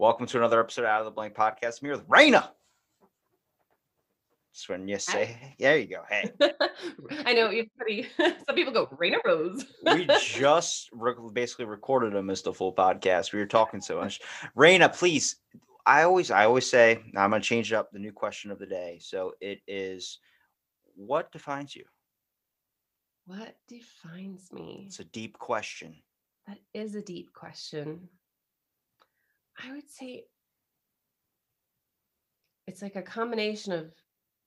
Welcome to another episode of Out of the Blank Podcast. I'm here with Reina. Just when you say, there you go. Hey, I know pretty. Some people go Reina Rose. we just re- basically recorded a Mr. Full podcast. We were talking so much. Reina, please. I always, I always say, I'm gonna change it up. The new question of the day. So it is, what defines you? what defines me? It's a deep question. That is a deep question. I would say it's like a combination of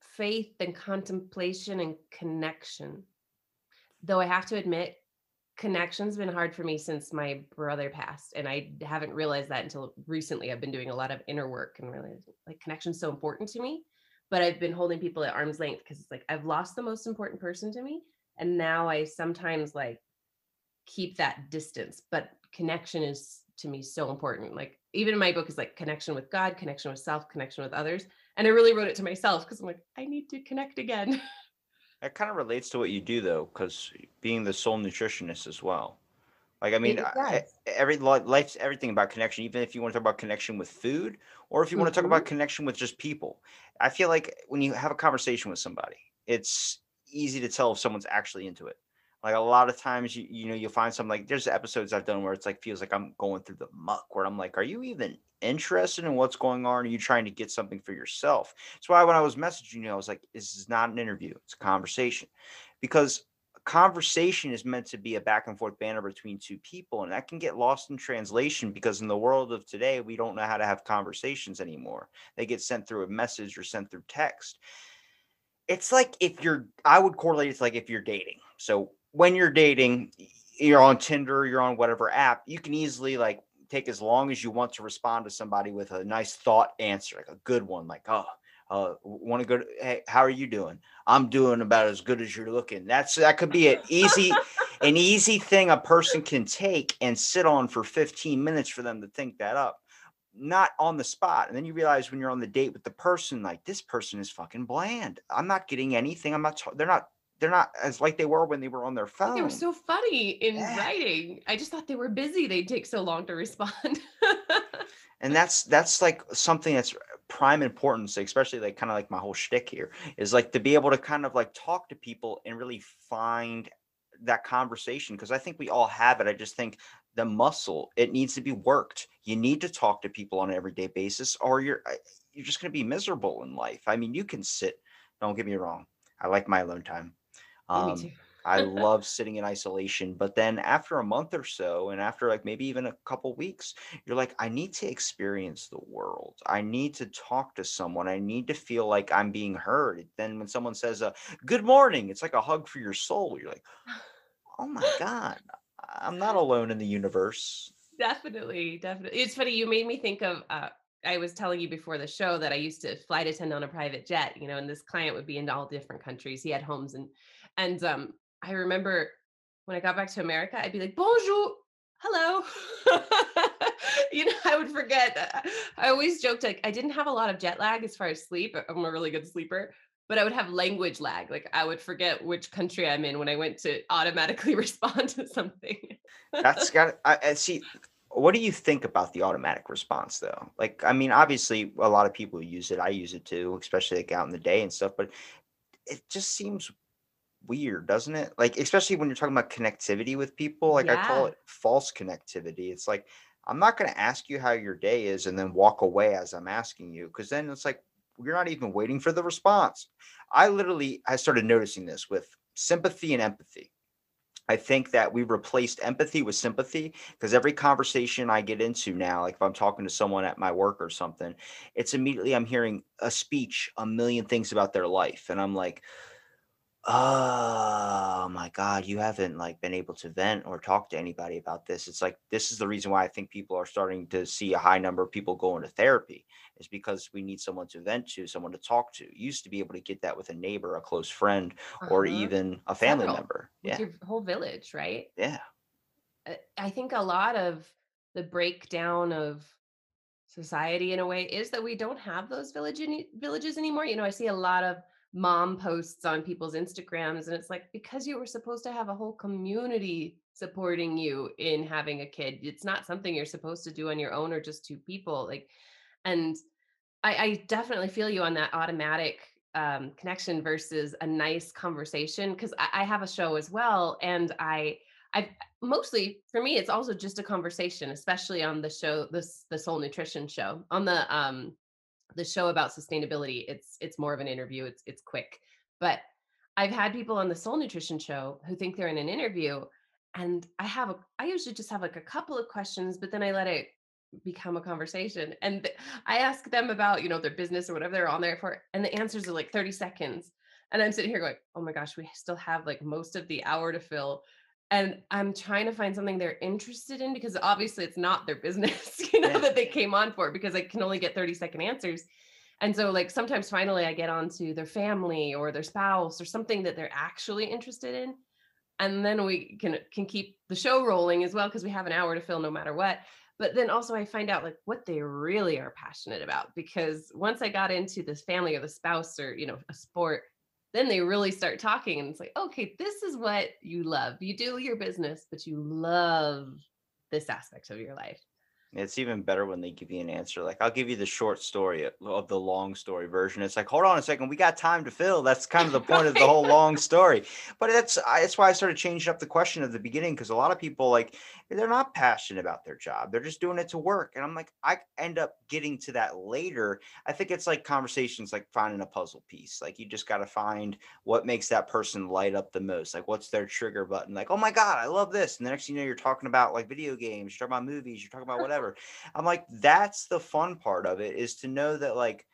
faith and contemplation and connection. Though I have to admit, connection's been hard for me since my brother passed. And I haven't realized that until recently. I've been doing a lot of inner work and realized like connection's so important to me. But I've been holding people at arm's length because it's like I've lost the most important person to me. And now I sometimes like keep that distance. But connection is to me so important. Like even in my book is like connection with God, connection with self, connection with others. And I really wrote it to myself because I'm like, I need to connect again. That kind of relates to what you do though, because being the soul nutritionist as well. Like I mean, I- every life's everything about connection. Even if you want to talk about connection with food, or if you want to talk mm-hmm. about connection with just people, I feel like when you have a conversation with somebody, it's easy to tell if someone's actually into it. Like a lot of times, you you know, you'll find some like there's episodes I've done where it's like feels like I'm going through the muck. Where I'm like, are you even interested in what's going on? Are you trying to get something for yourself? That's why when I was messaging you, I was like, this is not an interview; it's a conversation, because conversation is meant to be a back and forth banner between two people and that can get lost in translation because in the world of today we don't know how to have conversations anymore they get sent through a message or sent through text it's like if you're i would correlate it's like if you're dating so when you're dating you're on tinder you're on whatever app you can easily like take as long as you want to respond to somebody with a nice thought answer like a good one like oh uh, want to go to, hey how are you doing? I'm doing about as good as you're looking. That's that could be an easy an easy thing a person can take and sit on for 15 minutes for them to think that up not on the spot and then you realize when you're on the date with the person like this person is fucking bland. I'm not getting anything i'm not they're not they're not as like they were when they were on their phone They were so funny in Yeah. writing. I just thought they were busy. They'd take so long to respond. and that's that's like something that's prime importance, especially like kind of like my whole shtick here is like to be able to kind of like talk to people and really find that conversation because I think we all have it. I just think the muscle it needs to be worked. You need to talk to people on an everyday basis, or you're uh, you're just going to be miserable in life. I mean, you can sit. Don't get me wrong. I like my alone time. Me Um. I love sitting in isolation. But then after a month or so, and after like maybe even a couple weeks, you're like, I need to experience the world. I need to talk to someone. I need to feel like I'm being heard. Then when someone says, uh, Good morning, it's like a hug for your soul. You're like, Oh my God, I'm not alone in the universe. Definitely, definitely. It's funny. You made me think of. Uh, I was telling you before the show that I used to flight attend on a private jet. You know, and this client would be in all different countries. He had homes, and and um, I remember when I got back to America, I'd be like, "Bonjour, hello." you know, I would forget. I always joked like I didn't have a lot of jet lag as far as sleep. I'm a really good sleeper. But I would have language lag. Like I would forget which country I'm in when I went to automatically respond to something. That's got I, I see. What do you think about the automatic response though? Like, I mean, obviously a lot of people use it. I use it too, especially like out in the day and stuff, but it just seems weird, doesn't it? Like, especially when you're talking about connectivity with people, like I call it false connectivity. It's like, I'm not going to ask you how your day is and then walk away as I'm asking you, because then it's like, you're not even waiting for the response. I literally, I started noticing this with sympathy and empathy. I think that we replaced empathy with sympathy because every conversation I get into now, like if I'm talking to someone at my work or something, it's immediately I'm hearing a speech, a million things about their life. And I'm like, Oh my God, you haven't like been able to vent or talk to anybody about this. It's like this is the reason why I think people are starting to see a high number of people going to therapy is because we need someone to vent to, someone to talk to. You used to be able to get that with a neighbor, a close friend, or Uh-huh. even a family Several. member. With Yeah. your whole village, right? Yeah. I think a lot of the breakdown of society in a way is that we don't have those village any, villages anymore. You know, I see a lot of mom posts on people's Instagrams and it's like because you were supposed to have a whole community supporting you in having a kid. It's not something you're supposed to do on your own or just two people. Like and I, I definitely feel you on that automatic um, connection versus a nice conversation because I, I have a show as well, and I I mostly for me it's also just a conversation, especially on the show this the Soul Nutrition show on the um the show about sustainability. It's it's more of an interview. It's it's quick, but I've had people on the Soul Nutrition show who think they're in an interview, and I have a I usually just have like a couple of questions, but then I let it become a conversation and th- i ask them about you know their business or whatever they're on there for and the answers are like 30 seconds and i'm sitting here going oh my gosh we still have like most of the hour to fill and i'm trying to find something they're interested in because obviously it's not their business you know Yeah. that they came on for because i can only get 30 second answers. And so like sometimes finally i get onto their family or their spouse or something that they're actually interested in. And then we can can keep the show rolling as well because we have an hour to fill no matter what. But then also i find out like what they really are passionate about because once i got into this family or the spouse or you know a sport then they really start talking and it's like okay this is what you love. You do your business but you love this aspect of your life It's even better when they give you an answer. Like, I'll give you the short story of the long story version. It's like, hold on a second, we got time to fill. That's kind of the point of the whole long story. But that's that's why I started changing up the question at the beginning because a lot of people like they're not passionate about their job. They're just doing it to work. And I'm like, I end up getting to that later. I think it's like conversations like finding a puzzle piece. Like you just got to find what makes that person light up the most. Like what's their trigger button? Like, oh my God, I love this. And the next thing you know, you're talking about like video games, you're talking about movies, you're talking about whatever. I'm like, that's the fun part of it is to know that like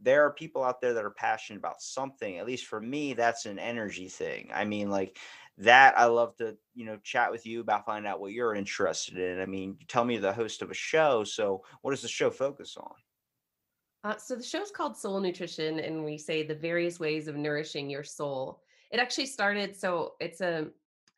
there are people out there that are passionate about something. At least for me, that's an energy thing. I mean, like that I love to, you know, chat with you about finding out what you're interested in. I mean, tell me the host of a show. So what does the show focus on? Uh, so the show's called Soul Nutrition, and we say the various ways of nourishing your soul. It actually started, so it's a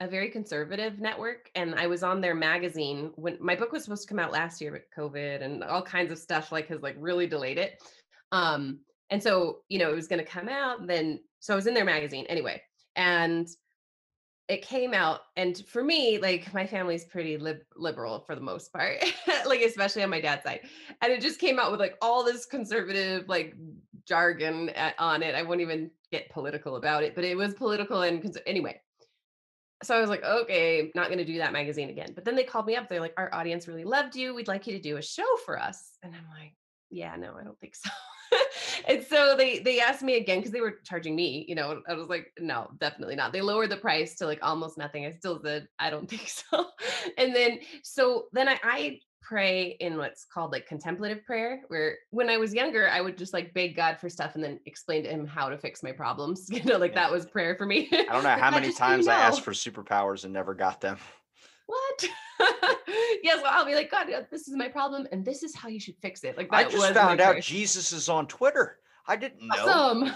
a very conservative network, and I was on their magazine when my book was supposed to come out last year, but COVID and all kinds of stuff like has like really delayed it. Um, and so you know it was going to come out, then so I was in their magazine anyway, and it came out and for me like my family's pretty lib- liberal for the most part like especially on my dad's side and it just came out with like all this conservative like jargon at, on it i won't even get political about it but it was political and cons- anyway so i was like okay not going to do that magazine again. But then they called me up they're like our audience really loved you we'd like you to do a show for us. And i'm like yeah no i don't think so. And so they they asked me again because they were charging me you know i was like no definitely not. They lowered the price to like almost nothing i still said i don't think so. And then so then i i pray in what's called like contemplative prayer where when i was younger i would just like beg god for stuff and then explain to him how to fix my problems you know like Yeah. that was prayer for me I don't know how "God, many just so you times I asked for superpowers and never got them. what yes well, i'll be like god this is my problem and this is how you should fix it like I just found out prayer. Jesus is on Twitter. I didn't know. Awesome.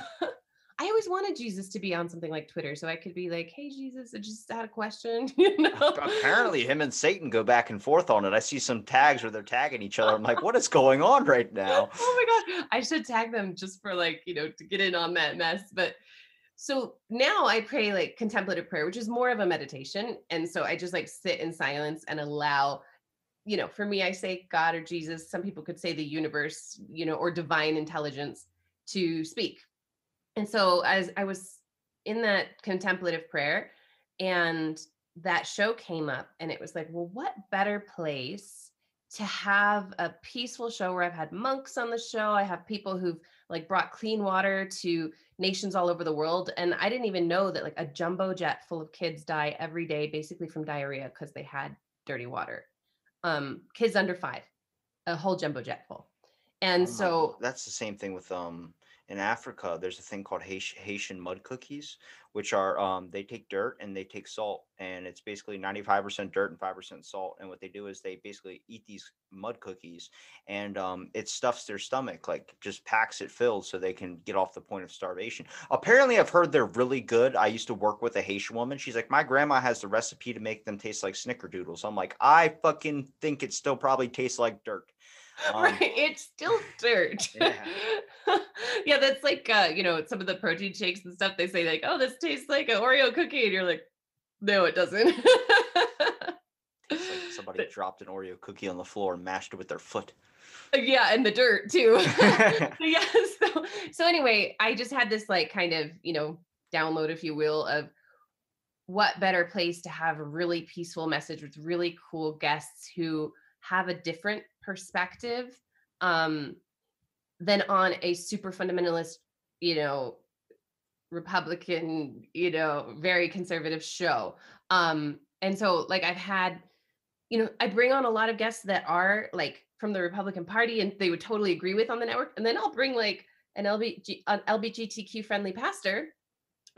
I always wanted Jesus to be on something like Twitter so I could be like, hey, Jesus, I just had a question. You know? Apparently, him and Satan go back and forth on it. I see some tags where they're tagging each other. I'm like, what is going on right now? oh my God. I should tag them just for like, you know, to get in on that mess. But so now I pray like contemplative prayer, which is more of a meditation. And so I just like sit in silence and allow, you know, for me, I say God or Jesus. Some people could say the universe, you know, or divine intelligence to speak. And so as I was in that contemplative prayer and that show came up and it was like, well, what better place to have a peaceful show where I've had monks on the show. I have people who've like brought clean water to nations all over the world. And I didn't even know that like a jumbo jet full of kids die every day, basically from diarrhea because they had dirty water. Um, kids under five, a whole jumbo jet full. And Oh so that's the same thing with um in Africa. There's a thing called Haitian, mud cookies, which are um they take dirt and they take salt, and it's basically 95% dirt and 5% salt. And what they do is they basically eat these mud cookies, and um it stuffs their stomach, like just packs it filled, so they can get off the point of starvation. Apparently, I've heard they're really good. I used to work with a Haitian woman. She's like, my grandma has the recipe to make them taste like snickerdoodles. I'm like, I fucking think it still probably tastes like dirt. Um, right, it's still dirt. Yeah. yeah, that's like uh, you know, some of the protein shakes and stuff. They say like, "Oh, this tastes like an Oreo cookie," and you're like, "No, it doesn't." Like somebody dropped an Oreo cookie on the floor and mashed it with their foot. yeah, and the dirt too. yeah. So so anyway, I just had this like kind of you know download, if you will, of what better place to have a really peaceful message with really cool guests who have a different perspective um, than on a super fundamentalist, you know, Republican, you know, very conservative show. Um, and so like I've had, you know, I bring on a lot of guests that are like from the Republican Party and they would totally agree with on the network. And then I'll bring like an LBG, an LBGTQ friendly pastor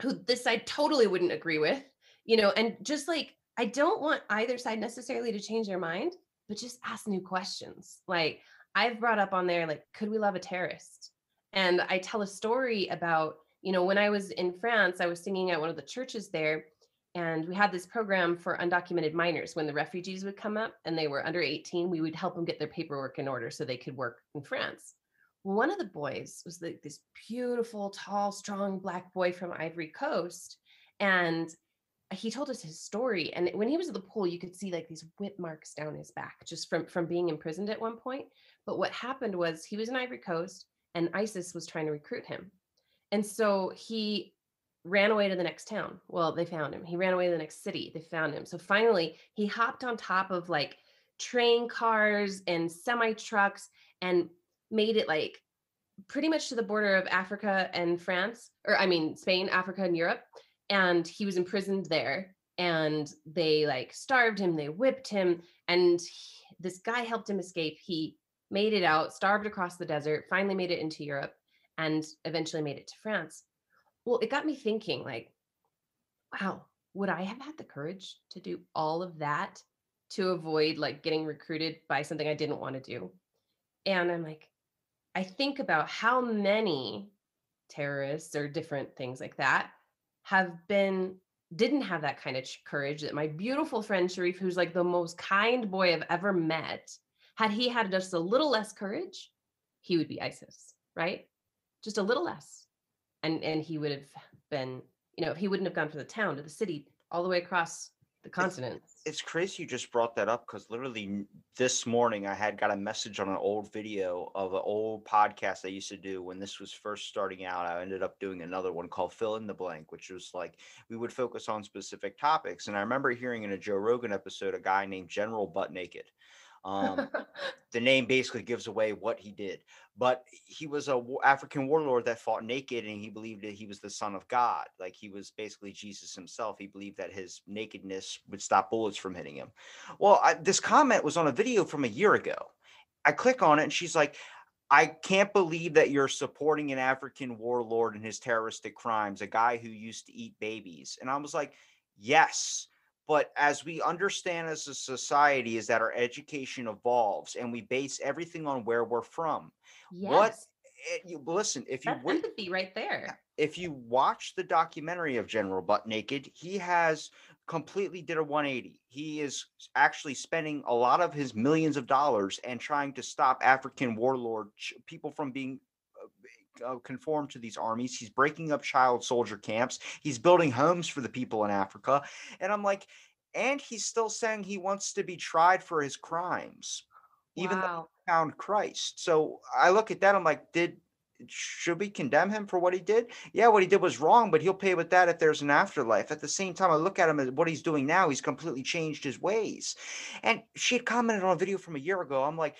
who this side totally wouldn't agree with, you know, and just like I don't want either side necessarily to change their mind, but just ask new questions. Like I've brought up on there, like, could we love a terrorist? And I tell a story about, you know, when I was in France, I was singing at one of the churches there, and we had this program for undocumented minors. When the refugees would come up and they were under 18, we would help them get their paperwork in order so they could work in France. One of the boys was like this beautiful, tall, strong black boy from Ivory Coast. And he told us his story and when he was at the pool you could see like these whip marks down his back just from from being imprisoned at one point. But what happened was he was in ivory coast and isis was trying to recruit him. And so he ran away to the next town. Well they found him. He ran away to the next city. They found him. So finally he hopped on top of like train cars and semi trucks and made it like pretty much to the border of africa and france or i mean spain africa and europe and he was imprisoned there and they like starved him they whipped him and he- this guy helped him escape he made it out starved across the desert finally made it into europe and eventually made it to france. Well it got me thinking like wow would i have had the courage to do all of that to avoid like getting recruited by something i didn't want to do? And i'm like i think about how many terrorists or different things like that have been didn't have that kind of courage that my beautiful friend Sharif, who's like the most kind boy I've ever met, had he had just a little less courage, he would be ISIS, right? Just a little less. And and he would have been, you know, he wouldn't have gone from the town to the city all the way across the continent. It's crazy you just brought that up because literally this morning I had got a message on an old video of an old podcast I used to do when this was first starting out. I ended up doing another one called Fill in the Blank, which was like we would focus on specific topics. And I remember hearing in a Joe Rogan episode a guy named General Butt Naked. Um, the name basically gives away what he did. But he was a African warlord that fought naked, and he believed that he was the son of God. Like he was basically Jesus himself. He believed that his nakedness would stop bullets from hitting him. Well, I, this comment was on a video from a year ago. I click on it, and she's like, I can't believe that you're supporting an African warlord and his terroristic crimes, a guy who used to eat babies. And I was like, yes. But as we understand as a society, is that our education evolves and we base everything on where we're from. yes. What eh, you, listen, if you That's empathy right there. if you watch the documentary of General Butt Naked, he has completely did a 180. He is actually spending a lot of his millions of dollars and trying to stop African warlord ch- people from being uh, conform to these armies. He's breaking up child soldier camps. He's building homes for the people in Africa. And I'm like, and he's still saying he wants to be tried for his crimes, even though he found Christ. So I look at that. I'm like, did should we condemn him for what he did? Yeah, what he did was wrong, but he'll pay with that if there's an afterlife. At the same time, I look at him as what he's doing now. He's completely changed his ways. And she had commented on a video from a year ago. I'm like,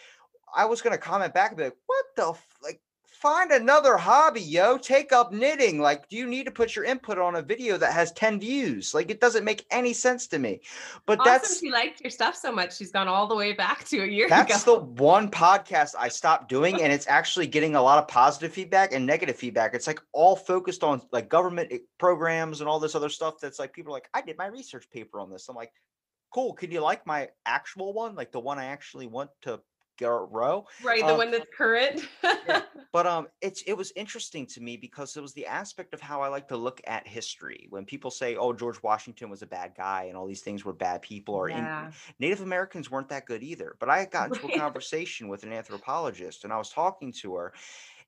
I was gonna comment back and be like, what the f-? like find another hobby, yo. Take up knitting. Like, do you need to put your input on a video that has 10 views? Like, it doesn't make any sense to me. But awesome that's she liked your stuff so much she's gone all the way back to a year that's ago. the one podcast I stopped doing, and it's actually getting a lot of positive feedback and negative feedback. It's like all focused on like government programs and all this other stuff. That's like people are like, I did my research paper on this. I'm like, cool. Can you like my actual one, like the one I actually want to grow? right, the um, one that's current. But um, it's it was interesting to me because it was the aspect of how I like to look at history. When people say, "Oh, George Washington was a bad guy," and all these things were bad people, or in, yeah. Native Americans weren't that good either. But I got into Right. a conversation with an anthropologist and I was talking to her.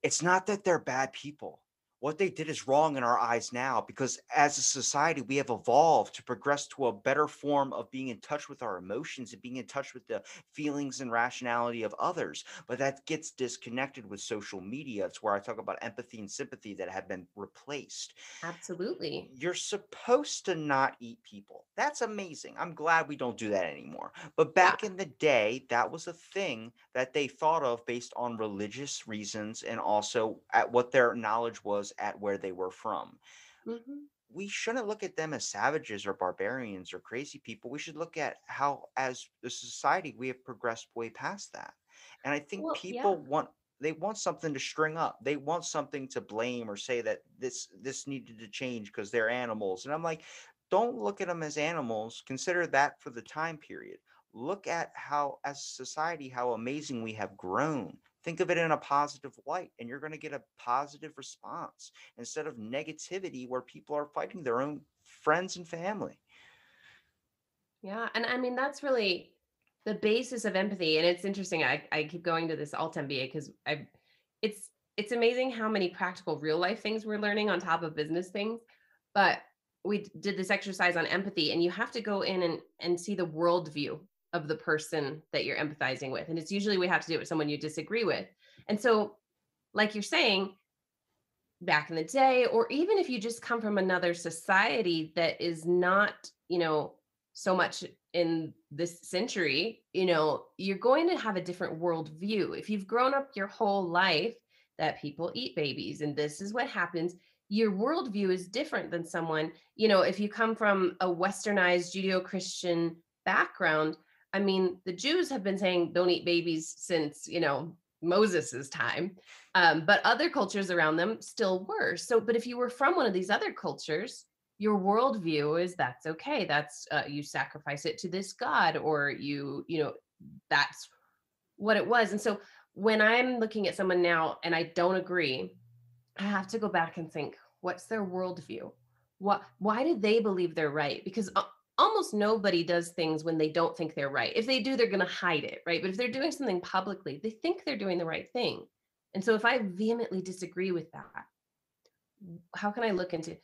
It's not that they're bad people. What they did is wrong in our eyes now because as a society, we have evolved to progress to a better form of being in touch with our emotions and being in touch with the feelings and rationality of others. But that gets disconnected with social media. It's where I talk about empathy and sympathy that have been replaced Absolutely. you're supposed to not eat people. That's amazing. I'm glad we don't do that anymore. But back in the day, that was a thing that they thought of based on religious reasons and also at what their knowledge was at where they were from. Mhm. We shouldn't look at them as savages or barbarians or crazy people. We should look at how, as a society, we have progressed way past that. And I think Well, yeah. people want they want something to string up. They want something to blame or say that this this needed to change because they're animals. And I'm like, don't look at them as animals. Consider that for the time period. Look at how, as a society, how amazing we have grown. Think of it in a positive light, and you're going to get a positive response instead of negativity where people are fighting their own friends and family. Yeah, and I mean that's really the basis of empathy. And it's interesting. I, I keep going to this alt MBA because I it's it's amazing how many practical real life things we're learning on top of business things. But we did this exercise on empathy, and you have to go in and, and see the worldview of the person that you're empathizing with. And it's usually we have to do it with someone you disagree with. And so, like you're saying, back in the day, or even if you just come from another society that is not, you know, so much in this century, you know, you're going to have a different worldview. If you've grown up your whole life that people eat babies and this is what happens, your worldview is different than someone, you know, if you come from a westernized Judeo Christian background. I mean, the Jews have been saying don't eat babies since, you know, Moses's time. Um, but other cultures around them still were. So, but if you were from one of these other cultures, your worldview is that's okay. That's uh, you sacrifice it to this god, or you, you know, that's what it was. And so when I'm looking at someone now and I don't agree, I have to go back and think, what's their worldview? What, why did they believe they're right? Because a- almost nobody does things when they don't think they're right. If they do, they're going to hide it, right? But if they're doing something publicly, they think they're doing the right thing. And so if I vehemently disagree with that, how can I look into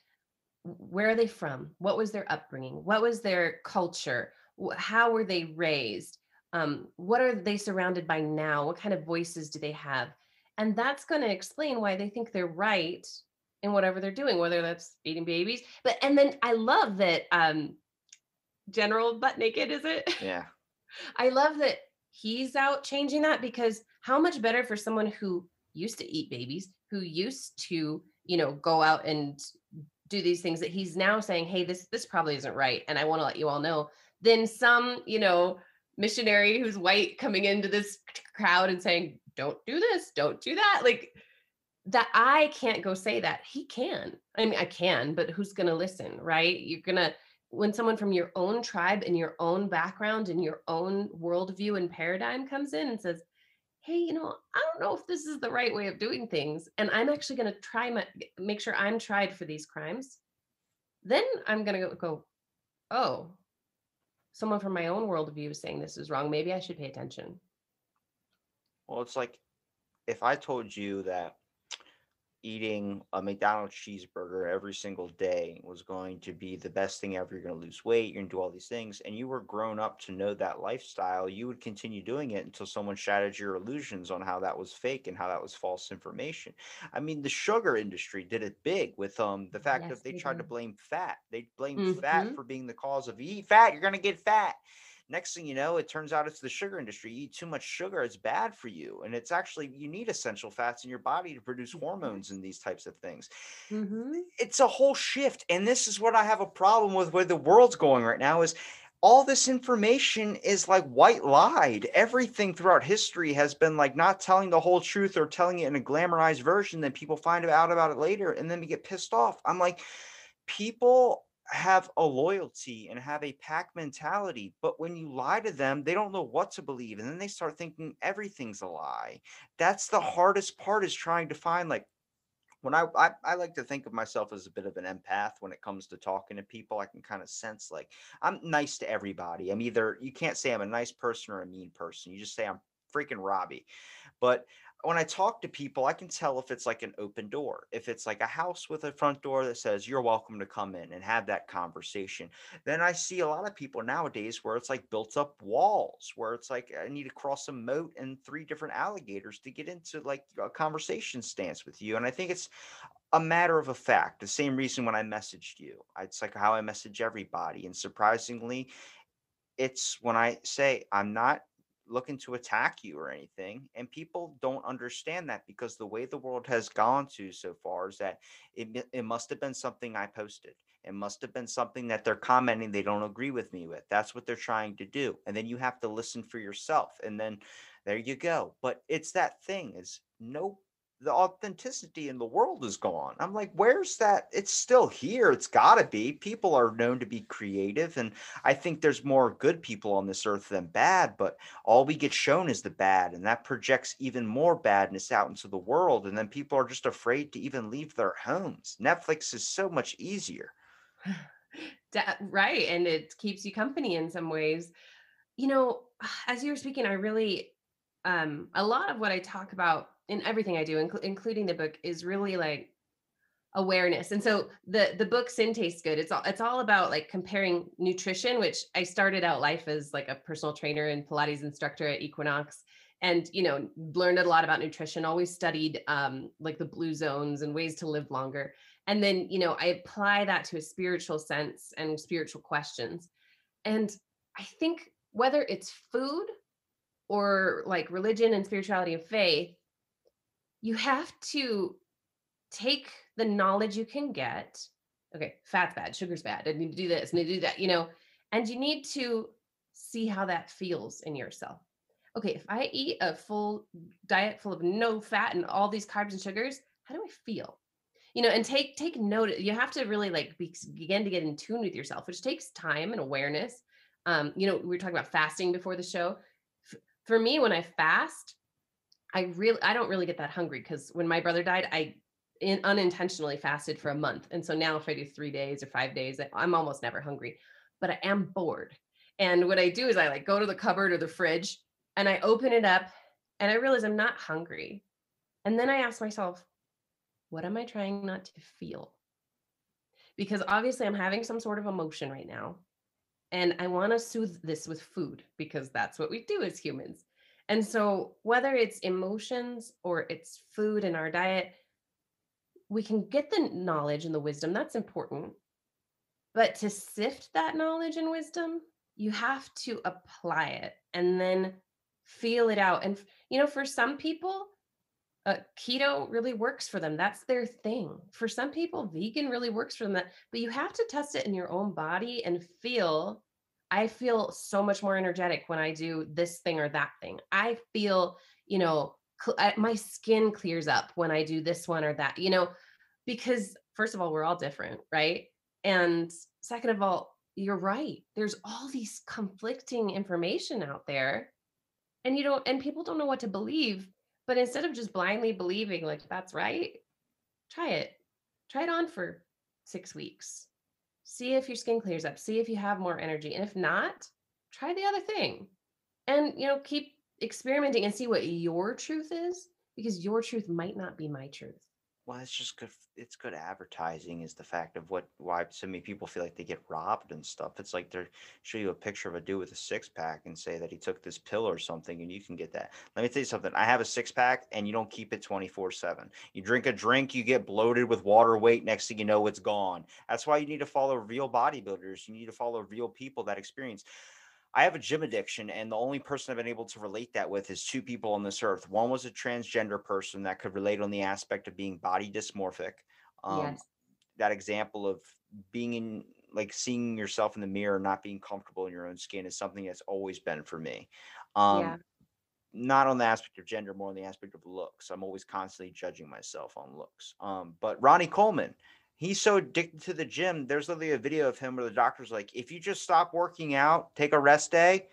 where are they from? What was their upbringing? What was their culture? How were they raised? Um, what are they surrounded by now? What kind of voices do they have? And that's going to explain why they think they're right in whatever they're doing, whether that's eating babies. But and then I love that um, General Butt Naked, is it? Yeah. I love that he's out changing that because how much better for someone who used to eat babies, who used to, you know, go out and do these things that he's now saying, hey, this this probably isn't right, and I want to let you all know. Then some, you know, missionary who's white coming into this crowd and saying, don't do this, don't do that. Like that I can't go say that. He can. I mean, I can, but who's going to listen, right? You're going to, when someone from your own tribe and your own background and your own worldview and paradigm comes in and says, hey, you know, I don't know if this is the right way of doing things. And I'm actually going to try my, make sure I'm tried for these crimes. Then I'm going to go, oh, someone from my own worldview is saying this is wrong. Maybe I should pay attention. Well, it's like if I told you that eating a McDonald's cheeseburger every single day was going to be the best thing ever, you're going to lose weight, you're going to do all these things, and you were grown up to know that lifestyle, you would continue doing it until someone shattered your illusions on how that was fake and how that was false information. I mean, the sugar industry did it big with um the fact Yes, that they they tried to blame fat. They blamed fat Mhm. for being the cause of eat fat, you're going to get fat. Next thing you know, it turns out it's the sugar industry. You eat too much sugar, it's bad for you. And it's actually, you need essential fats in your body to produce hormones and these types of things. Mhm. It's a whole shift. And this is what I have a problem with where the world's going right now is all this information is like white lied. Everything throughout history has been like not telling the whole truth or telling it in a glamorized version. Then people find out about it later and then we get pissed off. I'm like, people have a loyalty and have a pack mentality, but when you lie to them, they don't know what to believe. And then they start thinking everything's a lie. That's the hardest part is trying to find like when I, I I like to think of myself as a bit of an empath when it comes to talking to people. I can kind of sense like I'm nice to everybody. I'm either you can't say I'm a nice person or a mean person. You just say I'm freaking Robbie. But when I talk to people, I can tell if it's like an open door. If it's like a house with a front door that says you're welcome to come in and have that conversation. Then I see a lot of people nowadays where it's like built up walls, where it's like I need to cross a moat and three different alligators to get into like a conversation stance with you. And I think it's a matter of a fact. The same reason when I messaged you, it's like how I message everybody. And surprisingly, it's when I say I'm not looking to attack you or anything. And people don't understand that because the way the world has gone to so far is that it, it must have been something I posted. It must have been something that they're commenting they don't agree with me with. That's what they're trying to do. And then you have to listen for yourself. And then there you go. But it's that thing is no the authenticity in the world is gone. I'm like, where's that? It's still here. It's got to be. People are known to be creative. And I think there's more good people on this earth than bad, but all we get shown is the bad. And that projects even more badness out into the world. And then people are just afraid to even leave their homes. Netflix is so much easier. Right and it keeps you company in some ways you know as you were speaking i really um a lot of what i talk about in everything i do inclu- including the book is really like awareness. And so the the book sin tastes good it's all it's all about like comparing nutrition which i started out life as like a personal trainer and pilates instructor at equinox and you know learned a lot about nutrition always studied um like the blue zones and ways to live longer. And then you know i apply that to a spiritual sense and spiritual questions. And i think whether it's food or like religion and spirituality and faith you have to take the knowledge you can get. Okay fat's bad sugar's bad i need to do this I need to do that you know and you need to see how that feels in yourself. Okay if i eat a full diet full of no fat and all these carbs and sugars how do i feel? You know and take take note you have to really like be, begin to get in tune with yourself which takes time and awareness. Um you know we were talking about fasting before the show. For me when i fast i really i don't really get that hungry because when my brother died i in, unintentionally fasted for a month and so now if i do three days or five days i'm almost never hungry but i am bored and what i do is i like go to the cupboard or the fridge and i open it up and i realize i'm not hungry and then i ask myself what am I trying not to feel? Because obviously I'm having some sort of emotion right now. And I want to soothe this with food because that's what we do as humans. And so, whether it's emotions or it's food in our diet, we can get the knowledge and the wisdom. That's important. But to sift that knowledge and wisdom, you have to apply it and then feel it out. And, you know, for some people, uh, keto really works for them. That's their thing. For some people, vegan really works for them. But you have to test it in your own body and feel. I feel so much more energetic when I do this thing or that thing. I feel, you know, cl- I, my skin clears up when I do this one or that. You know, because first of all, we're all different, right? And second of all, you're right. There's all these conflicting information out there, and you don't, and people don't know what to believe but instead of just blindly believing like that's right, try it. Try it on for six weeks. See if your skin clears up. See if you have more energy. And if not, try the other thing. And you know, keep experimenting and see what your truth is because your truth might not be my truth. Well, it's just good. It's good advertising. Is the fact of what why so many people feel like they get robbed and stuff. It's like they're show you a picture of a dude with a six pack and say that he took this pill or something, and you can get that. Let me tell you something. I have a six pack, and you don't keep it twenty four seven. You drink a drink, you get bloated with water weight. Next thing you know, it's gone. That's why you need to follow real bodybuilders. You need to follow real people that experience. I have a gym addiction, and the only person I've been able to relate that with is two people on this earth. One was a transgender person that could relate on the aspect of being body dysmorphic. Um, yes. That example of being in, like, seeing yourself in the mirror, not being comfortable in your own skin is something that's always been for me. Um, Yeah. Not on the aspect of gender, more on the aspect of looks. I'm always constantly judging myself on looks. Um, but Ronnie Coleman, he's so addicted to the gym. There's literally a video of him where the doctor's like, if you just stop working out, take a rest day,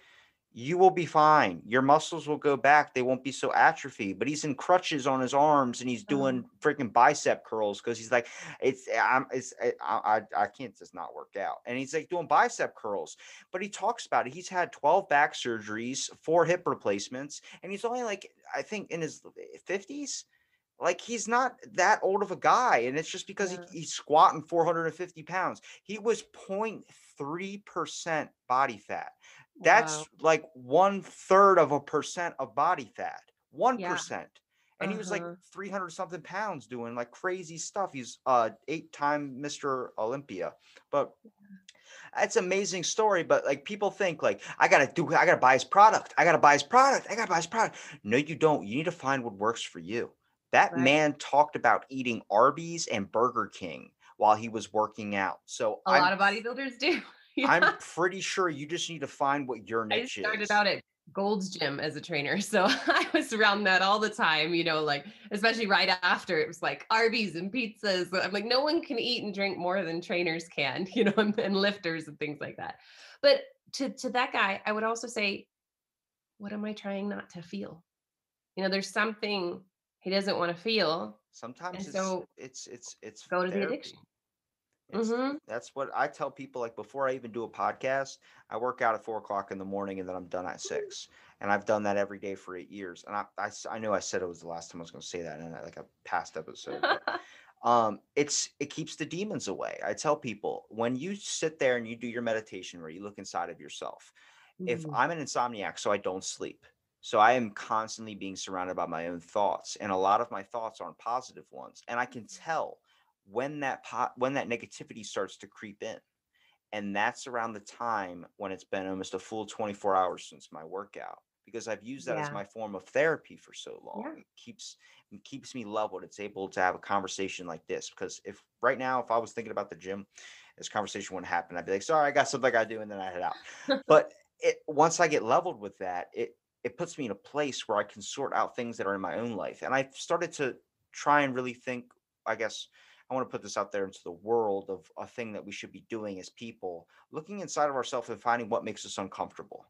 you will be fine. Your muscles will go back. They won't be so atrophy. But he's in crutches on his arms and he's Oh. doing freaking bicep curls because he's like, it's I'm it's I, I I can't just not work out. And he's like doing bicep curls. But he talks about it. He's had 12 back surgeries, four hip replacements, and he's only like I think in his 50s. Like he's not that old of a guy, and it's just because Yeah. he, he's squatting 450 pounds. He was 0.3% body fat. That's Wow. like one third of a percent of body fat. One Yeah. And he was like Uh-huh. 300 something pounds doing like crazy stuff. He's uh eight time Mr. Olympia. But that's an amazing story. But like people think like I gotta do I gotta buy his product. I gotta buy his product. I gotta buy his product. No, you don't. You need to find what works for you. That Right. man talked about eating Arby's and Burger King while he was working out. So A I'm lot of bodybuilders do. Yeah. I'm pretty sure you just need to find what your niche is. I started is. out at Gold's Gym as a trainer. So I was around that all the time, you know, like, especially right after it was like Arby's and pizzas. I'm like, no one can eat and drink more than trainers can, you know, and, and lifters and things like that. But to, to that guy, I would also say, what am I trying not to feel? You know, there's something he doesn't want to feel. Sometimes it's, so it's it's it's go to the addiction. Mhm. That's what I tell people. Like before I even do a podcast, I work out at four o'clock in the morning and then I'm done at six. And I've done that every day for eight years. And I know I said it was the last time I was going to say that in like a past episode. but, um, it's it keeps the demons away. I tell people when you sit there and you do your meditation where you look inside of yourself. If Mhm. I'm an insomniac, so I don't sleep. So I am constantly being surrounded by my own thoughts, and a lot of my thoughts aren't positive ones. And I can mm-hmm. tell when that po- when that negativity starts to creep in, and that's around the time when it's been almost a full 24 hours since my workout because I've used that as my form of therapy for so long. Yeah. It keeps it keeps me leveled. It's able to have a conversation like this because if right now if I was thinking about the gym, this conversation wouldn't happen. I'd be like, sorry, I got something I got to do, and then I head out but it once I get leveled with that, it it puts me in a place where I can sort out things that are in my own life. And I've started to try and really think, I guess I want to put this out there into the world of a thing that we should be doing as people, looking inside of ourselves and finding what makes us uncomfortable.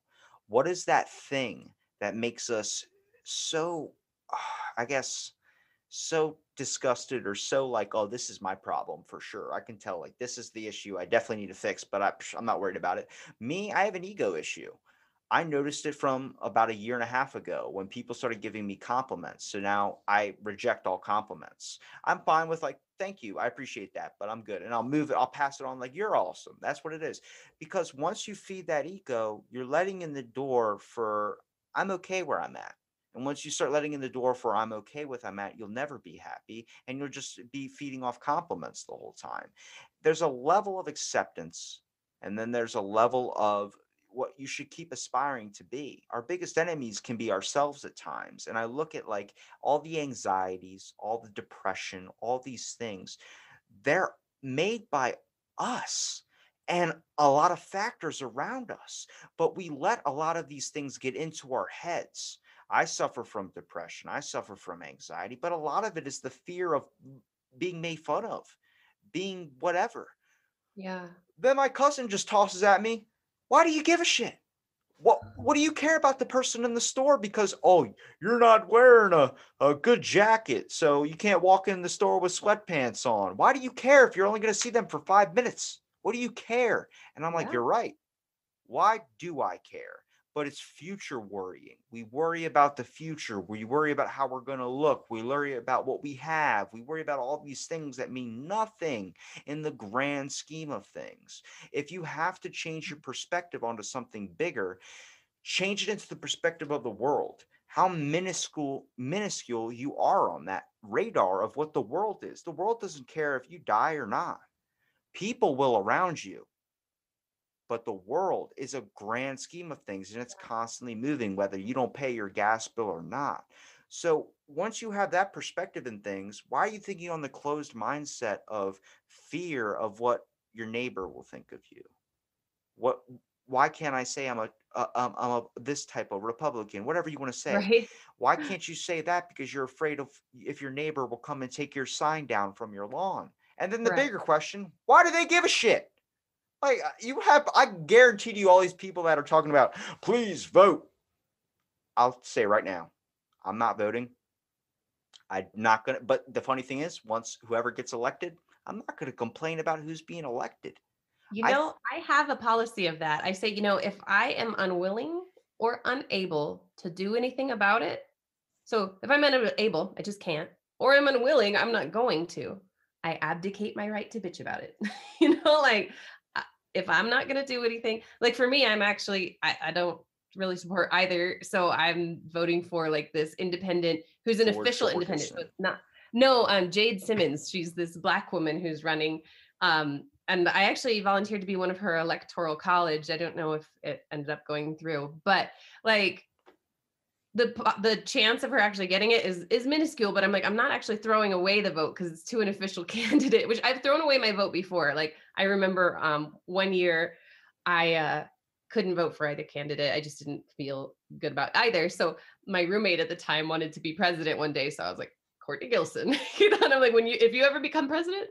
What is that thing that makes us so I guess so disgusted or so like, oh, this is my problem for sure. I can tell like this is the issue I definitely need to fix, but I, I'm not worried about it. Me, I have an ego issue. I noticed it from about a year and a half ago when people started giving me compliments. So now I reject all compliments. I'm fine with like, thank you. I appreciate that, but I'm good. And I'll move it, I'll pass it on like, you're awesome. That's what it is. Because once you feed that ego, you're letting in the door for, I'm okay where I'm at. And once you start letting in the door for I'm okay with I'm at, you'll never be happy and you'll just be feeding off compliments the whole time. There's a level of acceptance and then there's a level of what you should keep aspiring to be. Our biggest enemies can be ourselves at times. And I look at like all the anxieties, all the depression, all these things, they're made by us and a lot of factors around us. But we let a lot of these things get into our heads. I suffer from depression, I suffer from anxiety, but a lot of it is the fear of being made fun of, being whatever. yeah. Then my cousin just tosses at me, Why do you give a shit? What what do you care about the person in the store? Because oh, you're not wearing a, a good jacket, so you can't walk in the store with sweatpants on. Why do you care if you're only gonna see them for five minutes? What do you care? And I'm like, Yeah. You're right. Why do I care? But it's future worrying. We worry about the future. We worry about how we're going to look. We worry about what we have. We worry about all these things that mean nothing in the grand scheme of things. If you have to change your perspective onto something bigger, change it into the perspective of the world. How minuscule minuscule you are on that radar of what the world is. The world doesn't care if you die or not. People will around you. But the world is a grand scheme of things and it's constantly moving, whether you don't pay your gas bill or not. So once you have that perspective in things, why are you thinking on the closed mindset of fear of what your neighbor will think of you? What? Why can't I say I'm a, a um, I'm a this type of Republican, whatever you want to say? Right. Why can't you say that? Because you're afraid of if your neighbor will come and take your sign down from your lawn. And then the Right. bigger question, why do they give a shit? Like uh, you have, I guarantee to you, all these people that are talking about, please vote. I'll say right now, I'm not voting. I'm not gonna. But the funny thing is, once whoever gets elected, I'm not gonna complain about who's being elected. You know, I have a policy of that. I say, you know, if I am unwilling or unable to do anything about it, so if I'm unable, I just can't, or I'm unwilling, I'm not going to. I abdicate my right to bitch about it. you know, like I- if I'm not going to do anything, like for me, I'm actually, I, I don't really support either. So I'm voting for like this independent, who's an Ford official independent. So Jorgensen. it's not, no, um, Jade Simmons. She's this black woman who's running. Um, and I actually volunteered to be one of her electoral college. I don't know if it ended up going through, but like the the chance of her actually getting it is is minuscule. But I'm like, I'm not actually throwing away the vote because it's to an official candidate, which I've thrown away my vote before. Like I remember um, one year, I uh, couldn't vote for either candidate. I just didn't feel good about either. So my roommate at the time wanted to be president one day, so I was like, Courtney Gilson. you know, and I'm like, when you if you ever become president,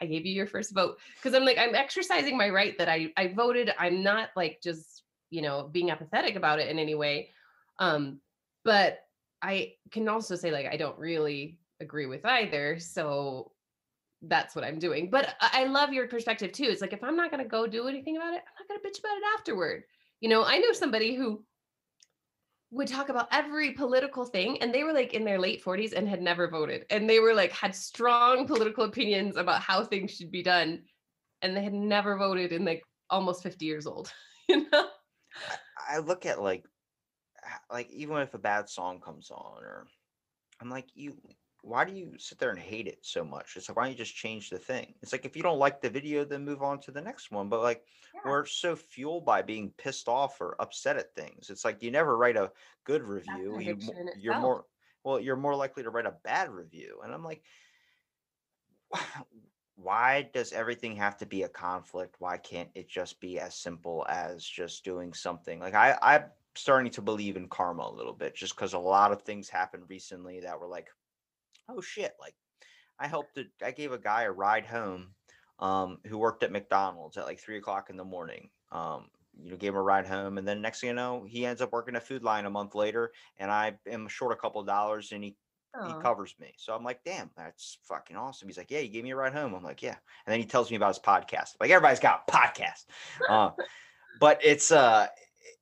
I gave you your first vote because I'm like I'm exercising my right that I I voted. I'm not like just you know being apathetic about it in any way. Um, but I can also say like I don't really agree with either. So that's what I'm doing. But I love your perspective too. It's like if I'm not gonna go do anything about it, I'm not gonna bitch about it afterward. You know, I know somebody who would talk about every political thing and they were like in their late 40s and had never voted and they were like had strong political opinions about how things should be done and they had never voted in like almost 50 years old you know I look at like, like even if a bad song comes on, or I'm like, you, why do you sit there and hate it so much? It's like, why don't you just change the thing? It's like if you don't like the video, then move on to the next one. But like, Yeah. we're so fueled by being pissed off or upset at things. It's like you never write a good review. You, addiction mo- in you're itself. more well, you're more likely to write a bad review. And I'm like, why does everything have to be a conflict? Why can't it just be as simple as just doing something? Like I, I'm starting to believe in karma a little bit, just because a lot of things happened recently that were like, oh shit! Like I helped, a, I gave a guy a ride home, um, who worked at McDonald's at like three o'clock in the morning. Um, you know, gave him a ride home, and then next thing you know, he ends up working at Food Lion a month later, and I am short a couple of dollars, and he he covers me. So I'm like, damn, that's fucking awesome. He's like, yeah, you gave me a ride home. I'm like, yeah. And then he tells me about his podcast. Like everybody's got a podcast. Uh, but it's uh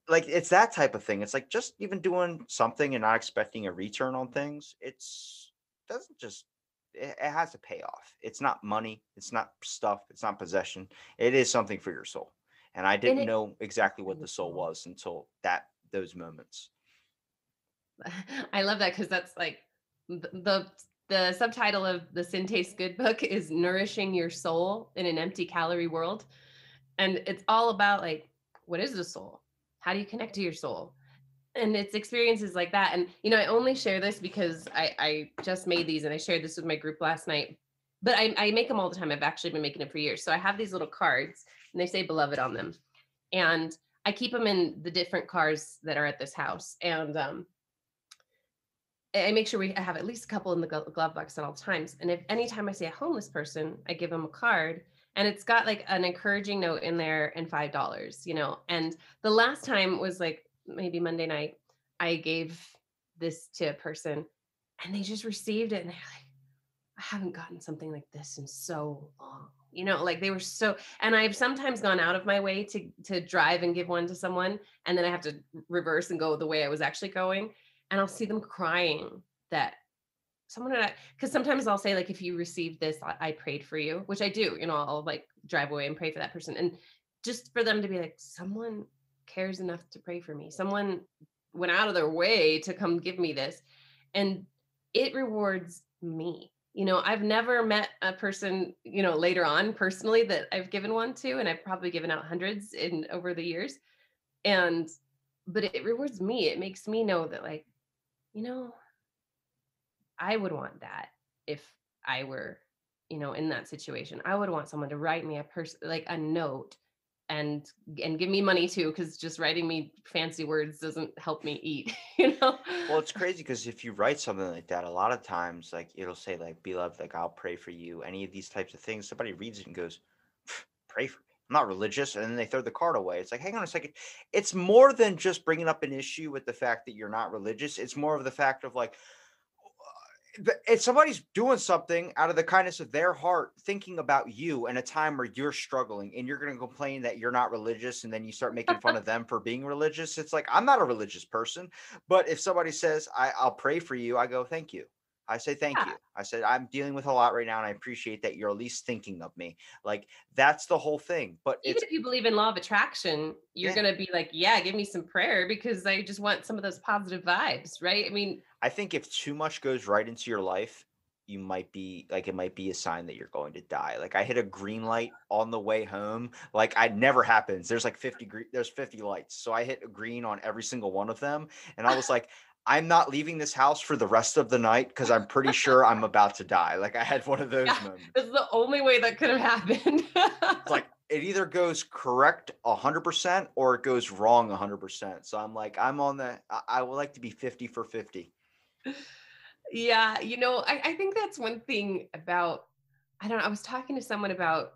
like it's that type of thing. It's like just even doing something and not expecting a return on things. It's doesn't just it, it has a payoff. It's not money, it's not stuff, it's not possession. It is something for your soul. And I didn't it- know exactly what the soul soul. was until that those moments. i love that because that's like the the subtitle of the sin tastes good book is nourishing your soul in an empty calorie world and it's all about like what is the soul how do you connect to your soul and it's experiences like that and you know i only share this because i i just made these and i shared this with my group last night but i, I make them all the time i've actually been making them for years so i have these little cards and they say beloved on them and i keep them in the different cars that are at this house and um I make sure we have at least a couple in the glove box at all times. And if anytime I see a homeless person, I give them a card and it's got like an encouraging note in there and five dollars, you know. And the last time was like maybe Monday night, I gave this to a person and they just received it and they're like, I haven't gotten something like this in so long. You know, like they were so and I've sometimes gone out of my way to to drive and give one to someone and then I have to reverse and go the way I was actually going and I'll see them crying that someone had because sometimes I'll say like if you received this I, I prayed for you which I do you know I'll like drive away and pray for that person and just for them to be like someone cares enough to pray for me someone went out of their way to come give me this and it rewards me you know, I've never met a person, you know, later on personally that I've given one to, and I've probably given out hundreds in over the years. And but it rewards me. It makes me know that like, you know, I would want that if I were, you know, in that situation. I would want someone to write me a person like a note and and give me money too because just writing me fancy words doesn't help me eat you know Well, it's crazy because if you write something like that, a lot of times, like it'll say, like, beloved, like, I'll pray for you. Any of these types of things, somebody reads it and goes, pray for me. I'm not religious. And then they throw the card away. It's like, hang on a second. It's more than just bringing up an issue with the fact that you're not religious. It's more of the fact of like, if somebody's doing something out of the kindness of their heart, thinking about you in a time where you're struggling and you're going to complain that you're not religious and then you start making fun of them for being religious, it's like, I'm not a religious person. But if somebody says, I, I'll pray for you, I go, thank you. I say thank Yeah. you. I said I'm dealing with a lot right now, and I appreciate that you're at least thinking of me. Like that's the whole thing. But even if you believe in law of attraction you're Yeah. going to be like yeah give me some prayer because i just want some of those positive vibes right i mean I think if too much goes right into your life, you might be like it might be a sign that you're going to die. Like I hit a green light on the way home. Like I never happens. There's like 50 gre- there's 50 lights. So I hit a green on every single one of them and I was like I'm not leaving this house for the rest of the night because I'm pretty sure I'm about to die. Like I had one of those Yeah. moments. this is the only way that could have happened It's like it either goes correct 100% or it goes wrong 100%. So I'm like I'm on the I, I would like to be 50 for 50. yeah you know I, I think that's one thing about i don't know i was talking to someone about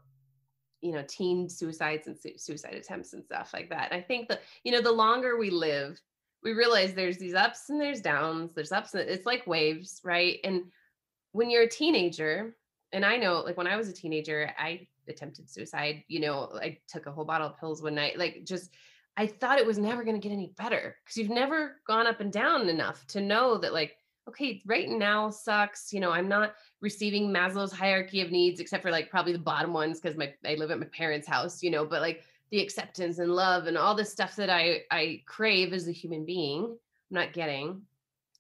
you know teen suicides and su- suicide attempts and stuff like that i think that you know the longer we live we realize there's these ups and there's downs there's ups and it's like waves right? And when you're a teenager and i know like when i was a teenager i attempted suicide you know i took a whole bottle of pills one night like just i thought it was never going to get any better because you've never gone up and down enough to know that like okay right now sucks you know i'm not receiving maslow's hierarchy of needs except for like probably the bottom ones because my i live at my parents house you know but like the acceptance and love and all the stuff that i i crave as a human being i'm not getting.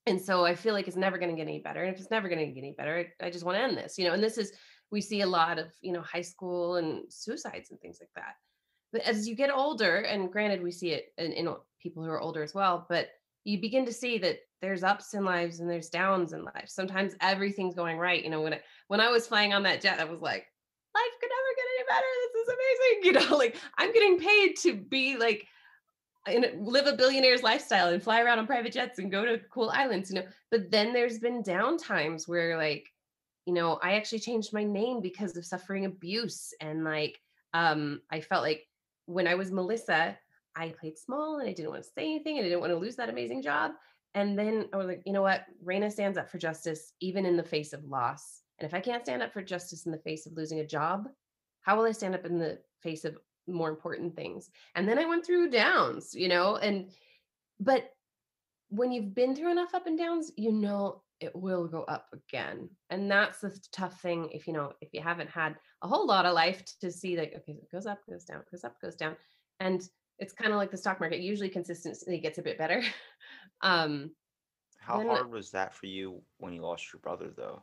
And so i feel like it's never going to get any better and if it's never going to get any better i, just want to end this you know and this is we see a lot of you know high school and suicides and things like that. But as you get older and granted we see it in, in people who are older as well but you begin to see that there's ups in lives and there's downs in life sometimes everything's going right you know when I, when i was flying on that jet i was like life could never get any better this is amazing you know like i'm getting paid to be like and live a billionaire's lifestyle and fly around on private jets and go to cool islands you know? But then there's been down times where like you know i actually changed my name because of suffering abuse and like um i felt like when i was melissa i played small and i didn't want to say anything and i didn't want to lose that amazing job. And then i was like you know what? Reina stands up for justice even in the face of loss. And if i can't stand up for justice in the face of losing a job how will i stand up in the face of more important things? And then i went through downs you know and but when you've been through enough up and downs you know it will go up again. And that's the tough thing if you know if you haven't had a whole lot of life to see like okay it goes up goes down goes up goes down. And it's kind of like the stock market usually consistency gets a bit better. Um How hard was that for you when you lost your brother, though?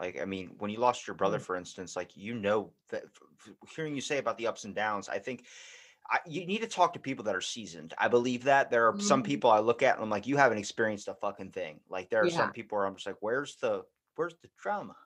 Like, I mean, when you lost your brother, Mm. for instance, like you know that hearing you say about the ups and downs, I think I, you need to talk to people that are seasoned. I believe that there are some Mhm. people I look at and I'm like, you haven't experienced a fucking thing. Like, there are Yeah. some people where I'm just like, where's the where's the trauma?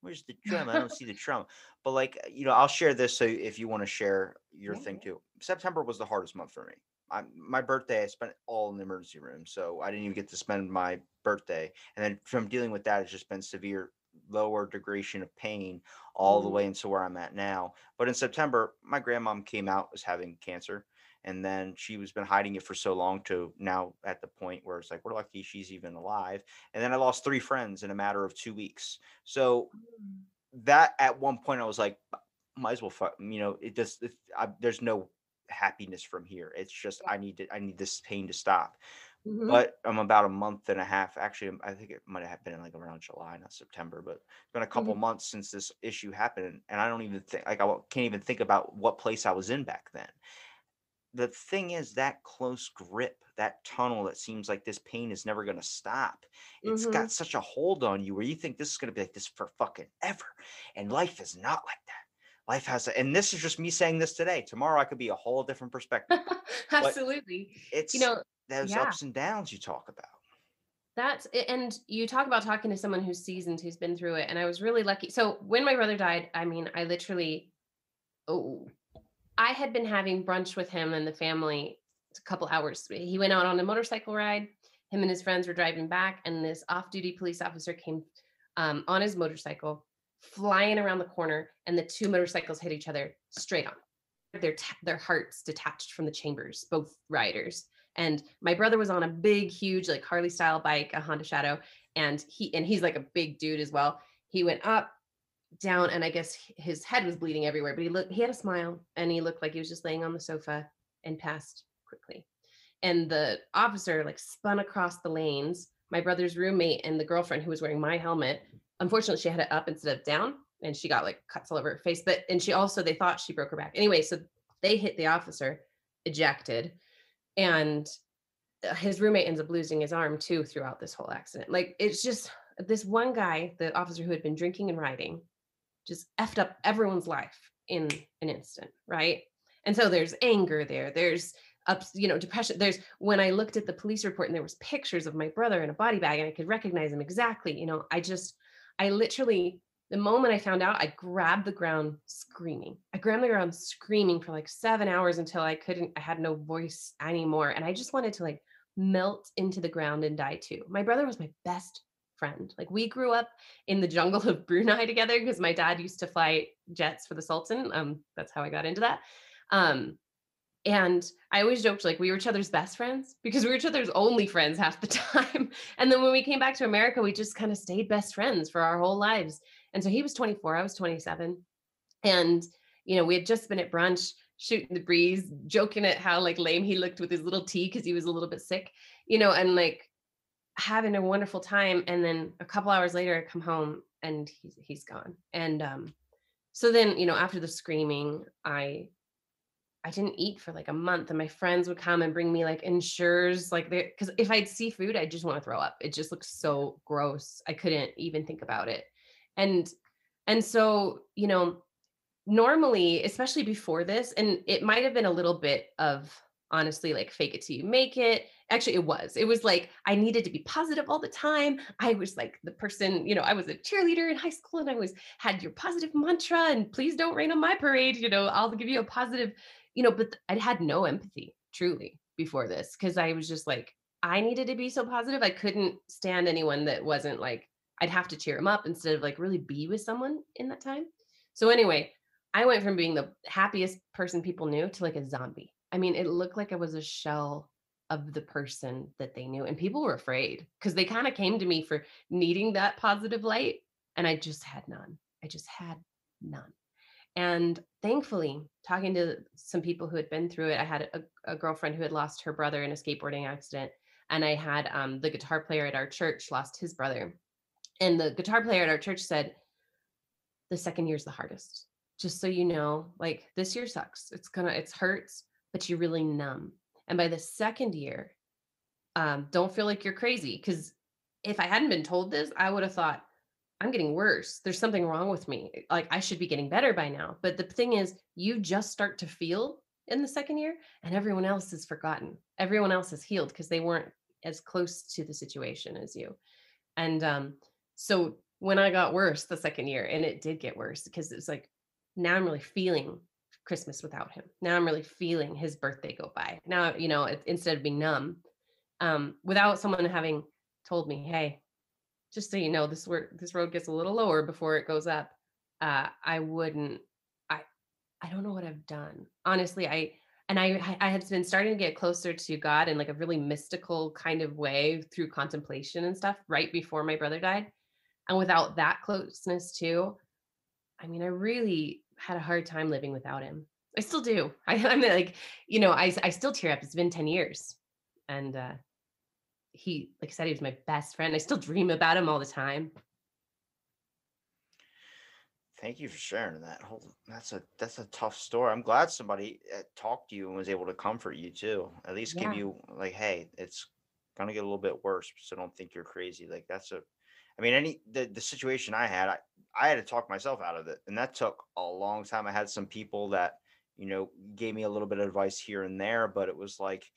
Where's the trauma? I don't see the trauma. But like, you know, I'll share this so if you want to share your Yeah, thing too. September was the hardest month for me. I, my birthday, I spent all in the emergency room, so I didn't even get to spend my birthday. And then from dealing with that, it's just been severe, lower degradation of pain all the Mm. way into where I'm at now. But in September, my grandmom came out was having cancer, and then she was been hiding it for so long to now at the point where it's like we're lucky she's even alive. And then I lost three friends in a matter of two weeks. So that at one point I was like, might as well, fu- you know, it does. It, I, there's no happiness from here. It's just I need to, I need this pain to stop. Mhm. But I'm about a month and a half. Actually, um, I think it might have been like around July, not September. But it's been a couple Mhm. months since this issue happened, and I don't even think like I can't even think about what place I was in back then. the thing is that close grip, that tunnel that seems like this pain is never going to stop. It's Mhm. got such a hold on you where you think this is going to be like this for fucking ever. And life is not like that. Life has, a, and this is just me saying this today. Tomorrow I could be a whole different perspective. Absolutely. It's You know, those yeah. ups and downs you talk about. That's it. And you talk about talking to someone who's seasoned, who's been through it. And I was really lucky. So when my brother died, I mean, I literally, oh, I had been having brunch with him and the family a couple hours. He went out on a motorcycle ride. Him and his friends were driving back, and this off duty police officer came um, on his motorcycle, flying around the corner, and the two motorcycles hit each other straight on. Their, ta- their hearts detached from the chambers, both riders and my brother was on a big huge like harley style bike a honda shadow and he and he's like a big dude as well. He went up down and i guess his head was bleeding everywhere but he looked he had a smile and he looked like he was just laying on the sofa and passed quickly. And the officer like spun across the lanes my brother's roommate and the girlfriend who was wearing my helmet unfortunately she had it up instead of down and she got like cuts all over her face but and she also they thought she broke her back. Anyway so they hit the officer ejected and uh, his roommate ends up losing his arm too throughout this whole accident. Like it's just this one guy, the officer who had been drinking and riding, just effed up everyone's life in an instant, right? And so there's anger there. There's ups, you know, depression. There's when I looked at the police report and there was pictures of my brother in a body bag and I could recognize him exactly. You know, I just, I literally, the moment I found out, I grabbed the ground screaming. I grabbed the ground screaming for like seven hours until I couldn't, I had no voice anymore. And I just wanted to like melt into the ground and die too. My brother was my best friend. Like we grew up in the jungle of Brunei together because my dad used to fly jets for the Sultan. Um, that's how I got into that. Um, and I always joked like we were each other's best friends because we were each other's only friends half the time. And then when we came back to America, we just kind of stayed best friends for our whole lives. And so he was 24, I was 27. And, you know, we had just been at brunch shooting the breeze, joking at how like lame he looked with his little tea because he was a little bit sick, you know, and like having a wonderful time. And then a couple hours later, I come home and he's he's gone. And um, so then, you know, after the screaming, I I didn't eat for like a month, and my friends would come and bring me like Ensures, like they because if I'd see food, I'd just want to throw up. It just looks so gross. I couldn't even think about it. And and so, you know, normally, especially before this, and it might have been a little bit of honestly like fake it till you make it. Actually, it was. It was like I needed to be positive all the time. I was like the person, you know, I was a cheerleader in high school and I was had your positive mantra and please don't rain on my parade, you know, I'll give you a positive, you know, but I had no empathy truly before this because I was just like I needed to be so positive. I couldn't stand anyone that wasn't like I'd have to cheer him up instead of like really be with someone in that time. So anyway, I went from being the happiest person people knew to like a zombie. I mean, it looked like I was a shell of the person that they knew. And people were afraid because they kind of came to me for needing that positive light. And I just had none. I just had none. And thankfully, talking to some people who had been through it, I had a, a girlfriend who had lost her brother in a skateboarding accident. And I had um, the guitar player at our church lost his brother. And the guitar player at our church said, the second year's the hardest. Just so you know, like this year sucks. It's gonna, it's hurts, but you're really numb. And by the second year, um, don't feel like you're crazy. Because if I hadn't been told this, I would have thought, I'm getting worse. There's something wrong with me. Like I should be getting better by now. But the thing is, you just start to feel in the second year, and everyone else is forgotten. Everyone else is healed because they weren't as close to the situation as you. And um, so when I got worse the second year, and it did get worse because it's like now I'm really feeling Christmas without him. Now I'm really feeling his birthday go by. Now, you know, it, instead of being numb, um, without someone having told me, hey, just so you know, this where this road gets a little lower before it goes up. Uh, I wouldn't. I I don't know what I've done. Honestly, I and I I had been starting to get closer to God in like a really mystical kind of way through contemplation and stuff right before my brother died. And without that closeness too, I mean, I really had a hard time living without him. I still do. I, I'm like, you know, I I still tear up. It's been 10 years. And uh he, like I said, he was my best friend. I still dream about him all the time. Thank you for sharing that. Hold, that's a that's a tough story. I'm glad somebody uh, talked to you and was able to comfort you too. At least Yeah. give you like, hey, it's gonna get a little bit worse, so don't think you're crazy. Like that's a, I mean, any the the situation I had, I I had to talk myself out of it, and that took a long time. I had some people that you know gave me a little bit of advice here and there, but it was like,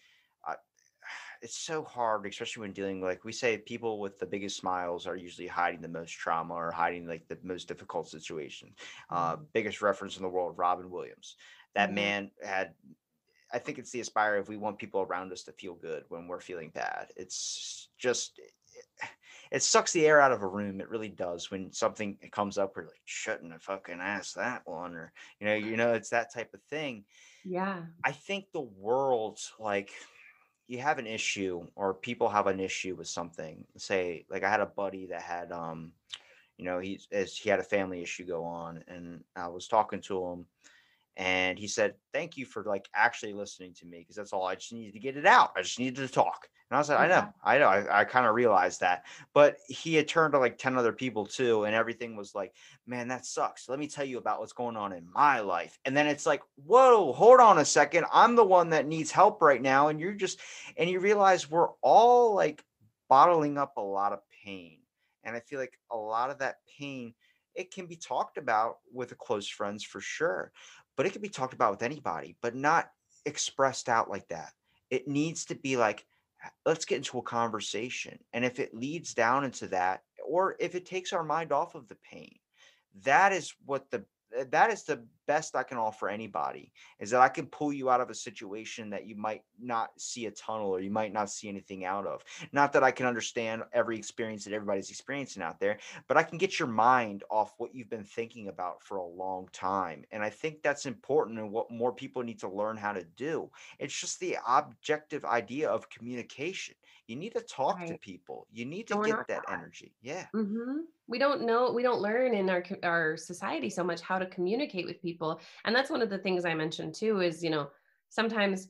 I, it's so hard, especially when dealing like we say, people with the biggest smiles are usually hiding the most trauma or hiding like the most difficult situation. Uh, biggest reference in the world, Robin Williams. That Mhm. man had. I think it's the aspire if we want people around us to feel good when we're feeling bad. It's just it sucks the air out of a room. It really does when something comes up. We're like, shouldn't have fucking asked that one, or you know, you know, it's that type of thing. Yeah. I think the world, like, you have an issue or people have an issue with something. Say, like, I had a buddy that had, um, you know, he's as he had a family issue go on, and I was talking to him, and he said, "Thank you for like actually listening to me because that's all I just needed to get it out. I just needed to talk." And I was like, "I know, I know, I, I kind of realized that." But he had turned to like ten other people too, and everything was like, "Man, that sucks. Let me tell you about what's going on in my life." And then it's like, "Whoa, hold on a second. I'm the one that needs help right now," and you're just, and you realize we're all like bottling up a lot of pain, and I feel like a lot of that pain it can be talked about with a close friends for sure but it can be talked about with anybody, but not expressed out like that. It needs to be like, "H- let's get into a conversation. And if it leads down into that, or if it takes our mind off of the pain, that is what the uh, that is the best I can offer anybody is that I can pull you out of a situation that you might not see a tunnel or you might not see anything out of. Not that I can understand every experience that everybody's experiencing out there, but I can get your mind off what you've been thinking about for a long time. And I think that's important and what more people need to learn how to do. It's just the objective idea of communication. You need to talk to people. You need to we're get that energy. Yeah. hmm We don't know, we don't learn in our our society so much how to communicate with people, and that's one of the things I mentioned too. Is you know sometimes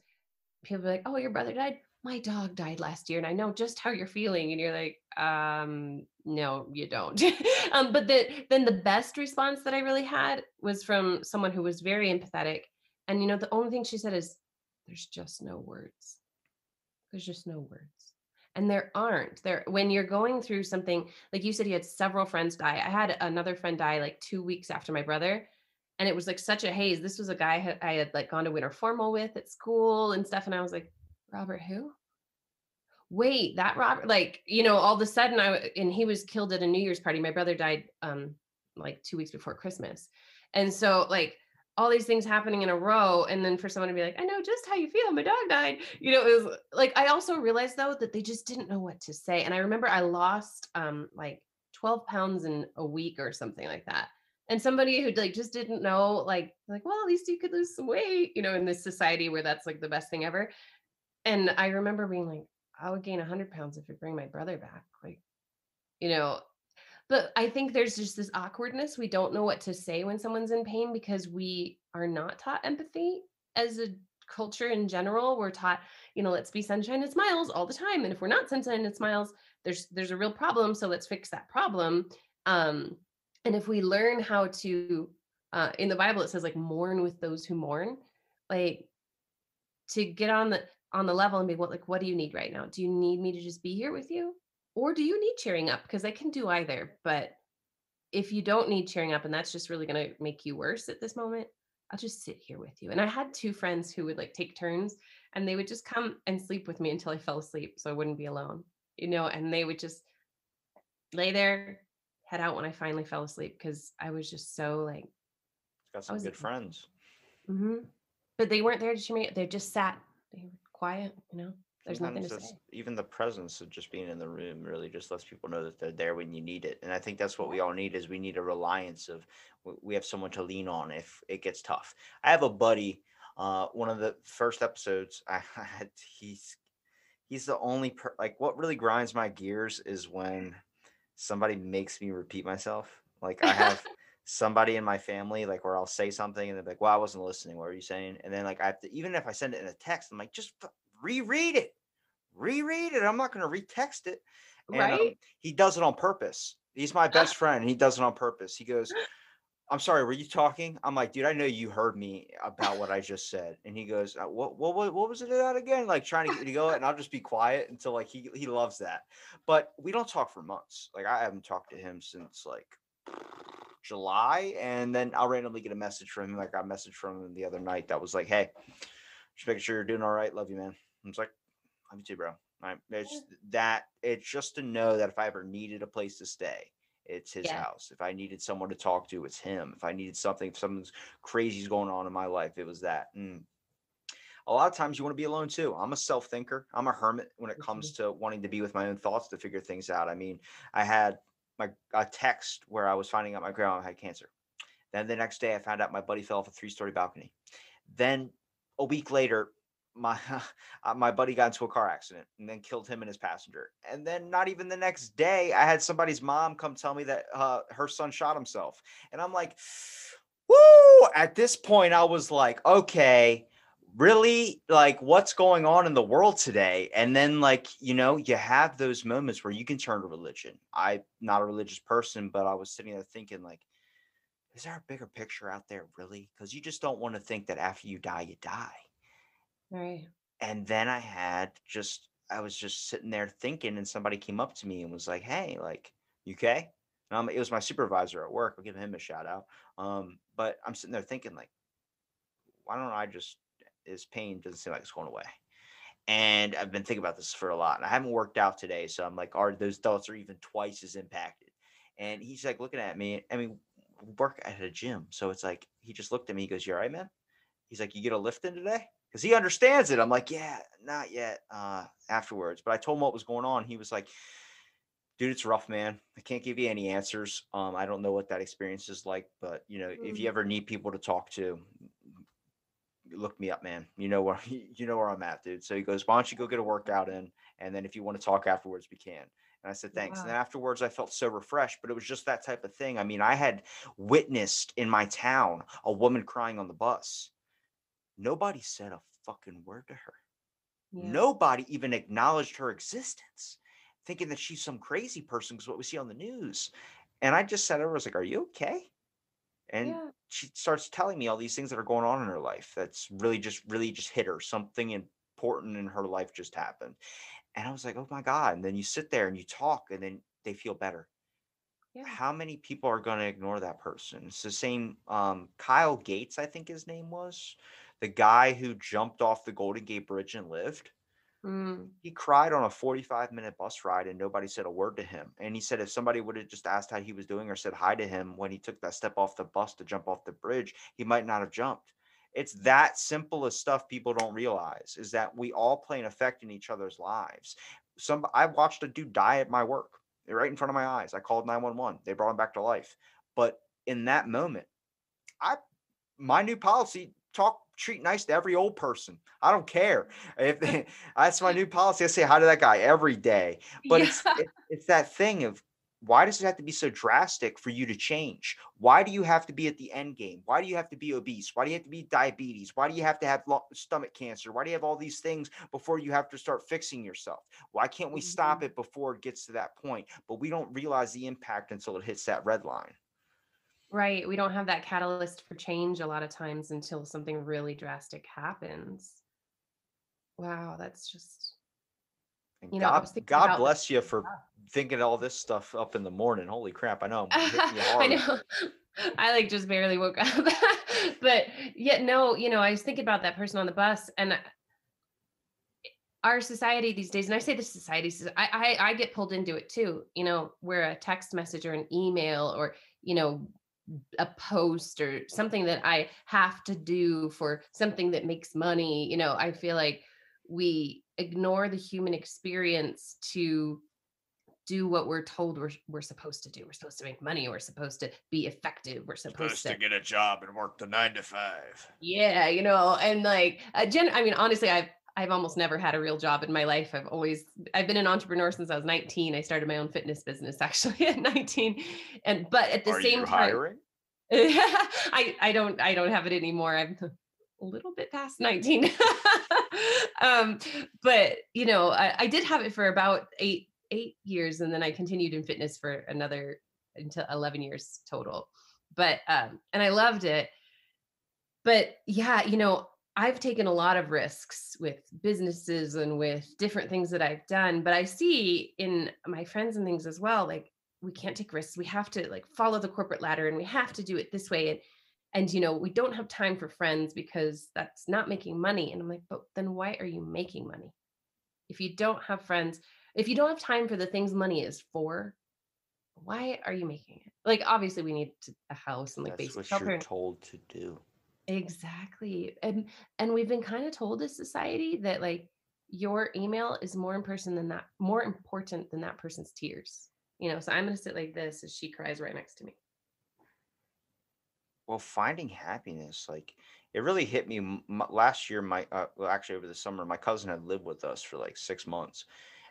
people be like, "Oh, your brother died." My dog died last year, and I know just how you're feeling, and you're like, um, "No, you don't." um, but the, then the best response that I really had was from someone who was very empathetic, and you know the only thing she said is, "There's just no words." There's just no words. And there aren't. There when you're going through something, like you said you had several friends die. I had another friend die like 2 weeks after my brother, and it was like such a haze. This was a guy I had, like gone to winter formal with at school and stuff and I was like, "Robert who?" Wait, that Robert like, you know, all of a sudden I and he was killed at a New Year's party. My brother died um like 2 weeks before Christmas. And so like all these things happening in a row and then for someone to be like i know just how you feel my dog died you know it was like i also realized though that they just didn't know what to say and i remember i lost um like 12 pounds in a week or something like that and somebody who like just didn't know like like well at least you could lose some weight you know in this society where that's like the best thing ever and i remember being like i would gain 100 pounds if you bring my brother back like you know but I think there's just this awkwardness. We don't know what to say when someone's in pain because we are not taught empathy as a culture in general. We're taught, you know, let's be sunshine and smiles all the time. And if we're not sunshine and smiles, there's there's a real problem. So let's fix that problem. Um, and if we learn how to, uh, in the Bible, it says like mourn with those who mourn, like to get on the on the level and be what like what do you need right now? Do you need me to just be here with you? Or do you need cheering up? Because I can do either. But if you don't need cheering up and that's just really going to make you worse at this moment, I'll just sit here with you. And I had two friends who would like take turns and they would just come and sleep with me until I fell asleep so I wouldn't be alone, you know, and they would just lay there, head out when I finally fell asleep because I was just so like, Got some was- good friends. mhm. but they weren't there to cheer me. They just sat, they were quiet, you know, there's nothing to say. Even the presence of just being in the room really just lets people know that they're there when you need it. And I think that's what we all need is we need a reliance of we have someone to lean on if it gets tough. I have a buddy. Uh, one of the first episodes I had, he's he's the only per- like what really grinds my gears is when somebody makes me repeat myself. Like I have somebody in my family like where I'll say something and they're like, "Well, I wasn't listening. What were you saying?" And then like I have to even if I send it in a text, I'm like, "Just reread it, reread it. I'm not going to retext it." And, um, Right? he does it on purpose. He's my best friend. And he does it on purpose. He goes, I'm sorry, were you talking? I'm like, dude, I know you heard me about what I just said. And he goes, uh, what, what, what, what was it about again? Like trying to get me to go. And I'll just be quiet until like he, he loves that. But we don't talk for months. Like I haven't talked to him since like July. And then I'll randomly get a message from him. Like I got a message from him the other night that was like, hey, just making sure you're doing all right. Love you, man. I was like, love you too, bro. I, it's that it's just to know that if I ever needed a place to stay, it's his Yeah. house. If I needed someone to talk to, it's him. If I needed something, if something's crazy's going on in my life, it was that. And a lot of times you want to be alone too. I'm a self thinker. I'm a hermit when it comes mm-hmm. to wanting to be with my own thoughts to figure things out. I mean, I had my a text where I was finding out my grandma had cancer. Then the next day I found out my buddy fell off a three story balcony. Then a week later, my uh, my buddy got into a car accident and then killed him and his passenger. And then not even the next day, I had somebody's mom come tell me that uh, her son shot himself. And I'm like, woo! At this point, I was like, okay, really? Like, what's going on in the world today? And then, like, you know, you have those moments where you can turn to religion. I'm not a religious person, but I was sitting there thinking, like, is there a bigger picture out there, really? Because you just don't want to think that after you die, you die Right. and then I had just I was just sitting there thinking, and somebody came up to me and was like, "Hey, like, you okay?" Um, it was my supervisor at work. I'll give him a shout out. Um, but I'm sitting there thinking, like, why don't I just his pain doesn't seem like it's going away. And I've been thinking about this for a lot. And I haven't worked out today, so I'm like, are those thoughts are even twice as impacted? And he's like looking at me. I mean, work at a gym, so it's like he just looked at me. He goes, "You're all right, man?" He's like, "You get a lift in today?" Because he understands it. I'm like, "Yeah, not yet." Uh, afterwards, but I told him what was going on. He was like, "Dude, it's rough, man. I can't give you any answers. Um, I don't know what that experience is like, but you know, if you Mhm. ever need people to talk to, look me up, man. You know where you know where I'm at, dude." So he goes, "Why don't you go get a workout in, and then if you want to talk afterwards, we can." And I said, thanks. And then afterwards, I felt so refreshed, but it was just that type of thing. I mean, I had witnessed in my town a woman crying on the bus. Nobody said a fucking word to her. Yeah. Nobody even acknowledged her existence, thinking that she's some crazy person because what we see on the news. And I just said, I was like, Are you okay? And Yeah. she starts telling me all these things that are going on in her life that's really just really just hit her something important in her life just happened and i was like oh my god and then you sit there and you talk and then they feel better Yeah. how many people are going to ignore that person it's the same um, kyle gates i think his name was the guy who jumped off the golden gate bridge and lived Mm. he cried on a 45 minute bus ride and nobody said a word to him. And he said if somebody would have just asked how he was doing or said hi to him when he took that step off the bus to jump off the bridge, he might not have jumped. It's that simple of stuff people don't realize is that we all play an effect in each other's lives. Some I watched a dude die at my work right in front of my eyes. I called 911. They brought him back to life. But in that moment, I my new policy talk treat nice to every old person. I don't care if they, that's my new policy. I say hi to that guy every day. But it's it, it's that thing of why does it have to be so drastic for you to change? Why do you have to be at the end game? Why do you have to be obese? Why do you have to be diabetes? Why do you have to have stomach cancer? Why do you have all these things before you have to start fixing yourself? Why can't we stop mm-hmm. it before it gets to that point? But we don't realize the impact until it hits that red line. Right. We don't have that catalyst for change a lot of times until something really drastic happens. Wow, that's just You know, God, bless you for stuff. thinking all this stuff up in the morning. Holy crap! I know I know. I like just barely woke up. but yet no, you know, I was thinking about that person on the bus and our society these days, and I say the society, says- I, I I get pulled into it too, you know, where a text message or an email or, you know, a post or something that I have to do for something that makes money, you know, I feel like we ignore the human experience to do what we're told we're, we're supposed to do. We're supposed to make money. We're supposed to be effective. We're supposed, to, get a job and work the nine to five. yeah, you know, and like, uh, gen- I mean, honestly, I've, I've almost never had a real job in my life. I've always, I've been an entrepreneur since I was 19. I started my own fitness business actually at 19. And, but at the Are same time, hiring? I, I don't I don't have it anymore. I'm a little bit past 19. um, but you know, I, I did have it for about eight eight years, and then I continued in fitness for another until 11 years total. but um and i loved it but yeah you know i've taken a lot of risks with businesses and with different things that i've done but i see in my friends and things as well like we can't take risks we have to like follow the corporate ladder and we have to do it this way and and you know we don't have time for friends because that's not making money and i'm like but then why are you making money? If you don't have friends if you don't have time for the things money is for why are you making it? Like obviously we need to, a house and like That's basic what shelter. you're told to do. Exactly and and we've been kind of told as society that like your email is more in person than that more important than that person's tears you know so i'm to sit like this as she cries right next to me Well, finding happiness, like it really hit me m- last year. My uh, well, actually over the summer, my cousin had lived with us for like six months,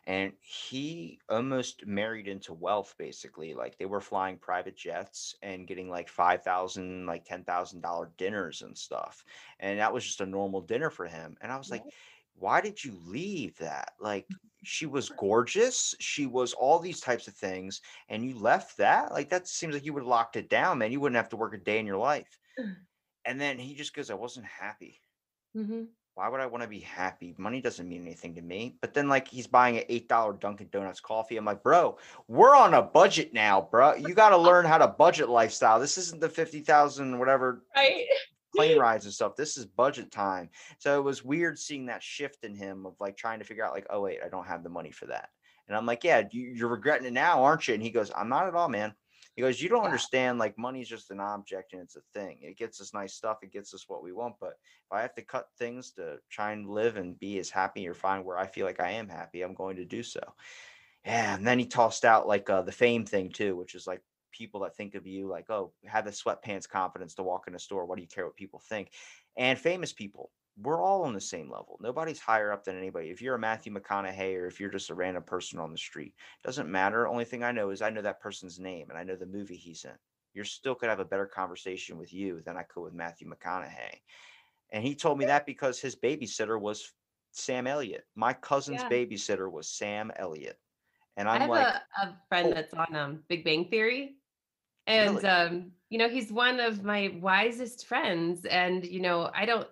and he almost married into wealth. Basically, like they were flying private jets and getting like five thousand, like ten thousand dollar dinners and stuff, and that was just a normal dinner for him. And I was like, why did you leave that? Like she was gorgeous, she was all these types of things, and you left that? Like that seems like you would have locked it down, man. You wouldn't have to work a day in your life. And then he just goes, I wasn't happy. hmm Why would I want to be happy? Money doesn't mean anything to me. But then, like, he's buying an $8 Dunkin' Donuts coffee. I'm like, bro, we're on a budget now, bro. You got to learn how to budget lifestyle. This isn't the 50,000, whatever right plane rides and stuff. This is budget time. So it was weird seeing that shift in him of like trying to figure out, like, oh, wait, I don't have the money for that. And I'm like, yeah, you, you're regretting it now, aren't you? And he goes, I'm not at all, man. He goes, you don't understand. Like, money's just an object and it's a thing. It gets us nice stuff. It gets us what we want. But if I have to cut things to try and live and be as happy or find where I feel like I am happy, I'm going to do so. Yeah. And then he tossed out like uh, the fame thing too, which is like people that think of you like, oh, have the sweatpants confidence to walk in a store. What do you care what people think? And famous people, we're all on the same level. Nobody's higher up than anybody. If you're a Matthew McConaughey or if you're just a random person on the street, doesn't matter. Only thing I know is I know that person's name and I know the movie he's in. You're still could have a better conversation with you than I could with Matthew McConaughey. And he told me that because his babysitter was Sam Elliott. My cousin's Yeah. babysitter was Sam Elliott. And I I'm have like, a, a friend oh. that's on um, Big Bang Theory. And Really? um, you know, he's one of my wisest friends. And you know, I don't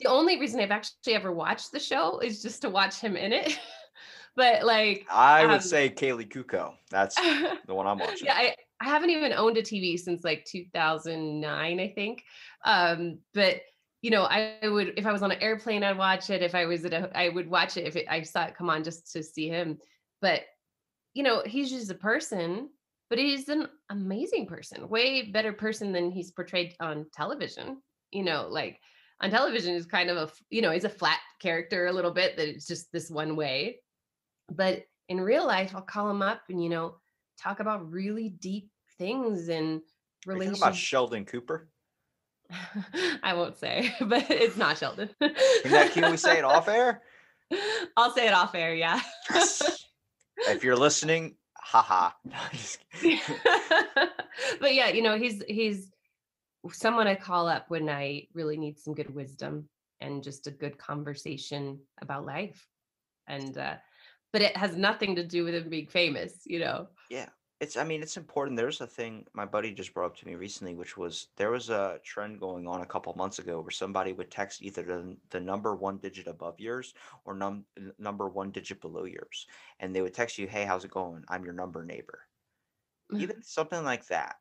the only reason I've actually ever watched the show is just to watch him in it. but like I would um, say Kaley Cuoco. That's the one I'm watching. yeah, I, I haven't even owned a TV since like 2009, I think. Um, but you know, I would if I was on an airplane, I'd watch it. If I was at a, I would watch it if it, I saw it come on just to see him. But you know, he's just a person, but he's an amazing person, way better person than he's portrayed on television. You know, like on television is kind of a you know he's a flat character a little bit that it's just this one way but in real life i'll call him up and you know talk about really deep things and relationships about Sheldon Cooper? i won't say but it's not sheldon Can, that, can we say it off air? i'll say it off air yeah if you're listening, haha. No, I'm just kidding. but yeah you know he's he's someone i call up when i really need some good wisdom and just a good conversation about life. And uh but it has nothing to do with him being famous you know? Yeah. it's i mean it's important. There's a thing my buddy just brought up to me recently which was there was a trend going on a couple months ago where somebody would text either the, the number one digit above yours or num, number one digit below yours and they would text you hey how's it going? I'm your number neighbor. Even something like that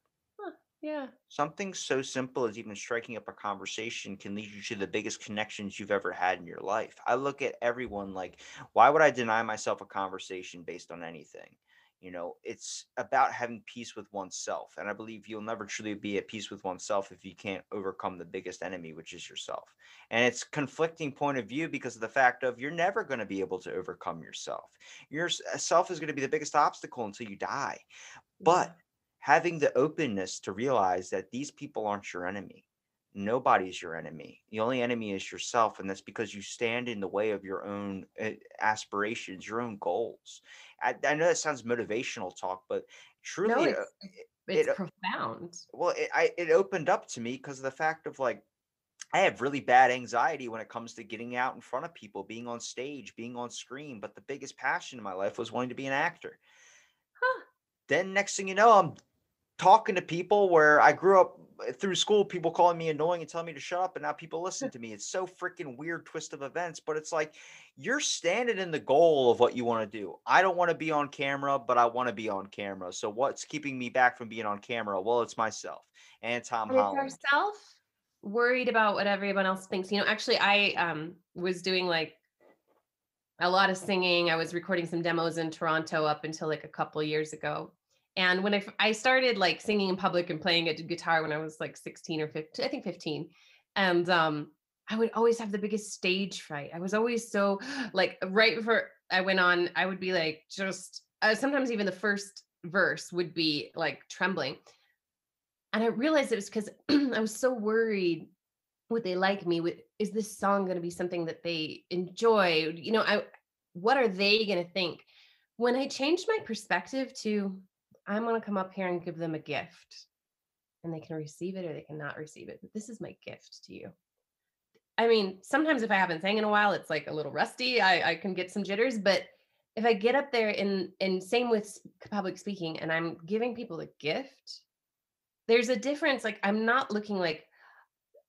yeah something so simple as even striking up a conversation can lead you to the biggest connections you've ever had in your life. I look at everyone like, why would I deny myself a conversation based on anything? You know, it's about having peace with oneself. And I believe you'll never truly be at peace with oneself if you can't overcome the biggest enemy, which is yourself. And it's conflicting point of view because of the fact of you're never going to be able to overcome yourself. Yourself uh, is going to be the biggest obstacle until you die. But having the openness to realize that these people aren't your enemy. Nobody's your enemy. The only enemy is yourself. And that's because you stand in the way of your own uh, aspirations, your own goals. I, I know that sounds motivational talk, but truly, no, uh, it's, it's it- profound well, it, I, it opened up to me because of the fact of like, I have really bad anxiety when it comes to getting out in front of people, being on stage, being on screen. But the biggest passion in my life was wanting to be an actor. Huh. Then next thing you know, I'm talking to people where I grew up uh, through school, people calling me annoying and telling me to shut up, and now people listen to me. It's so freaking weird twist of events, but it's like you're standing in the goal of what you want to do. I don't want to be on camera, but I want to be on camera. So what's keeping me back from being on camera? Well, it's myself and Tom And Holland. ourself worried about what everyone else thinks. You know, actually, I um was doing like a lot of singing. I was recording some demos in Toronto up until like a couple years ago. And when I started like singing in public and playing a guitar when I was like 16 or 15, I think 15. And um, I would always have the biggest stage fright. I was always so like right before I went on, I would be like just uh, sometimes even the first verse would be like trembling. And I realized it was because I was so worried would they like me? Would, is this song going to be something that they enjoy? You know, I what are they going to think? When I changed my perspective to I'm going to come up here and give them a gift and they can receive it or they cannot receive it. But this is my gift to you. I mean, sometimes if I haven't sang in a while, it's like a little rusty. I, I can get some jitters, but if I get up there and and same with public speaking and I'm giving people a gift, there's a difference. Like I'm not looking like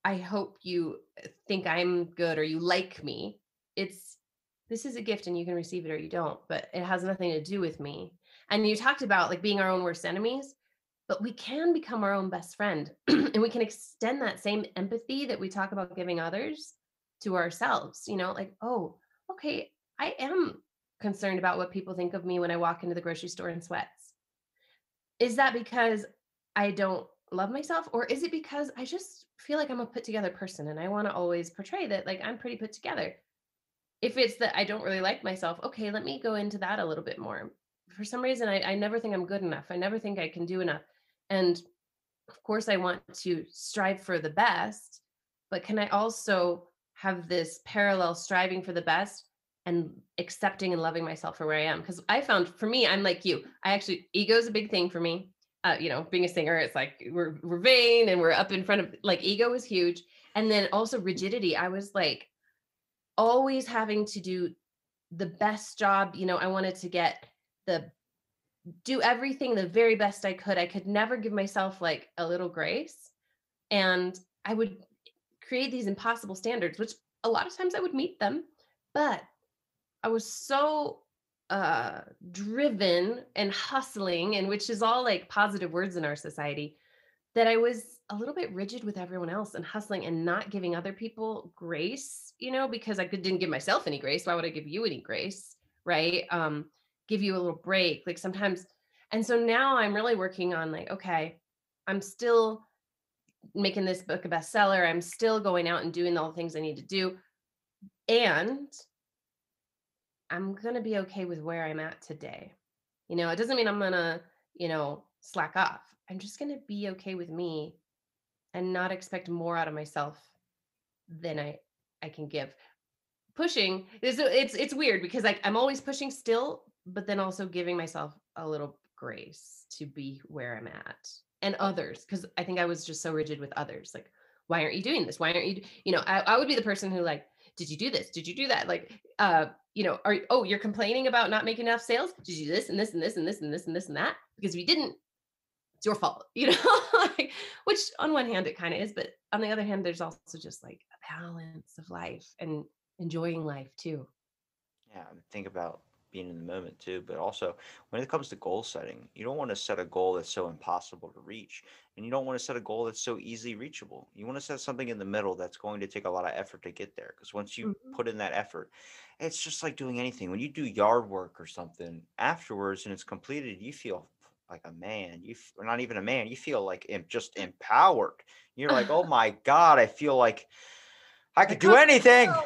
I hope you uh, think I'm good or you like me. It's this is a gift and you can receive it or you don't, but it has nothing to do with me. And you talked about like being our own worst enemies, but we can become our own best friend and we can extend that same empathy that we talk about giving others to ourselves. You know, like, oh, okay, I am concerned about what people think of me when I walk into the grocery store in sweats. Is that because I don't love myself or is it because I just feel like I'm a put together person and I want to always portray that like I'm pretty put together? If it's that I don't really like myself, okay, let me go into that a little bit more. For some reason, I, I never think I'm good enough. I never think I can do enough. And of course, I want to strive for the best, but can I also have this parallel striving for the best and accepting and loving myself for where I am? Because I found for me, I'm like you. I actually, ego is a big thing for me uh, you know, being a singer, it's like we're we're vain and we're up in front of like ego is huge. And then also rigidity. I was like always having to do the best job. You know, I wanted to get the do everything the very best I could. I could never give myself like a little grace. And I would create these impossible standards, which a lot of times I would meet them, but I was so uh driven and hustling and which is all like positive words in our society that I was a little bit rigid with everyone else and hustling and not giving other people grace, you know, because I could, didn't give myself any grace. Why would I give you any grace? Right. Um, give you a little break. Like sometimes, and so now I'm really working on like, okay, I'm still making this book a bestseller. I'm still going out and doing all the things I need to do. And I'm going to be okay with where I'm at today. You know, it doesn't mean I'm going to, you know, slack off. I'm just going to be okay with me and not expect more out of myself than I I can give. Pushing is it's it's weird because like I'm always pushing still, but then also giving myself a little grace to be where I'm at and others because I think I was just so rigid with others. Like, why aren't you doing this? Why aren't you? You know, I, I would be the person who like, did you do this? Did you do that? Like, uh, you know, are oh you're complaining about not making enough sales? Did you do this and this and this and this and this and this and that? Because if you didn't, it's your fault, you know, like, which on one hand it kind of is, but on the other hand, there's also just like a balance of life and enjoying life too. Yeah, think about being in the moment too, but also when it comes to goal setting, you don't want to set a goal that's so impossible to reach, and you don't want to set a goal that's so easily reachable. You want to set something in the middle that's going to take a lot of effort to get there. Because once you Mhm. put in that effort, it's just like doing anything. When you do yard work or something afterwards and it's completed, you feel like a man. You or not even a man. You feel like just empowered. You're like, oh my god, I feel like I could do anything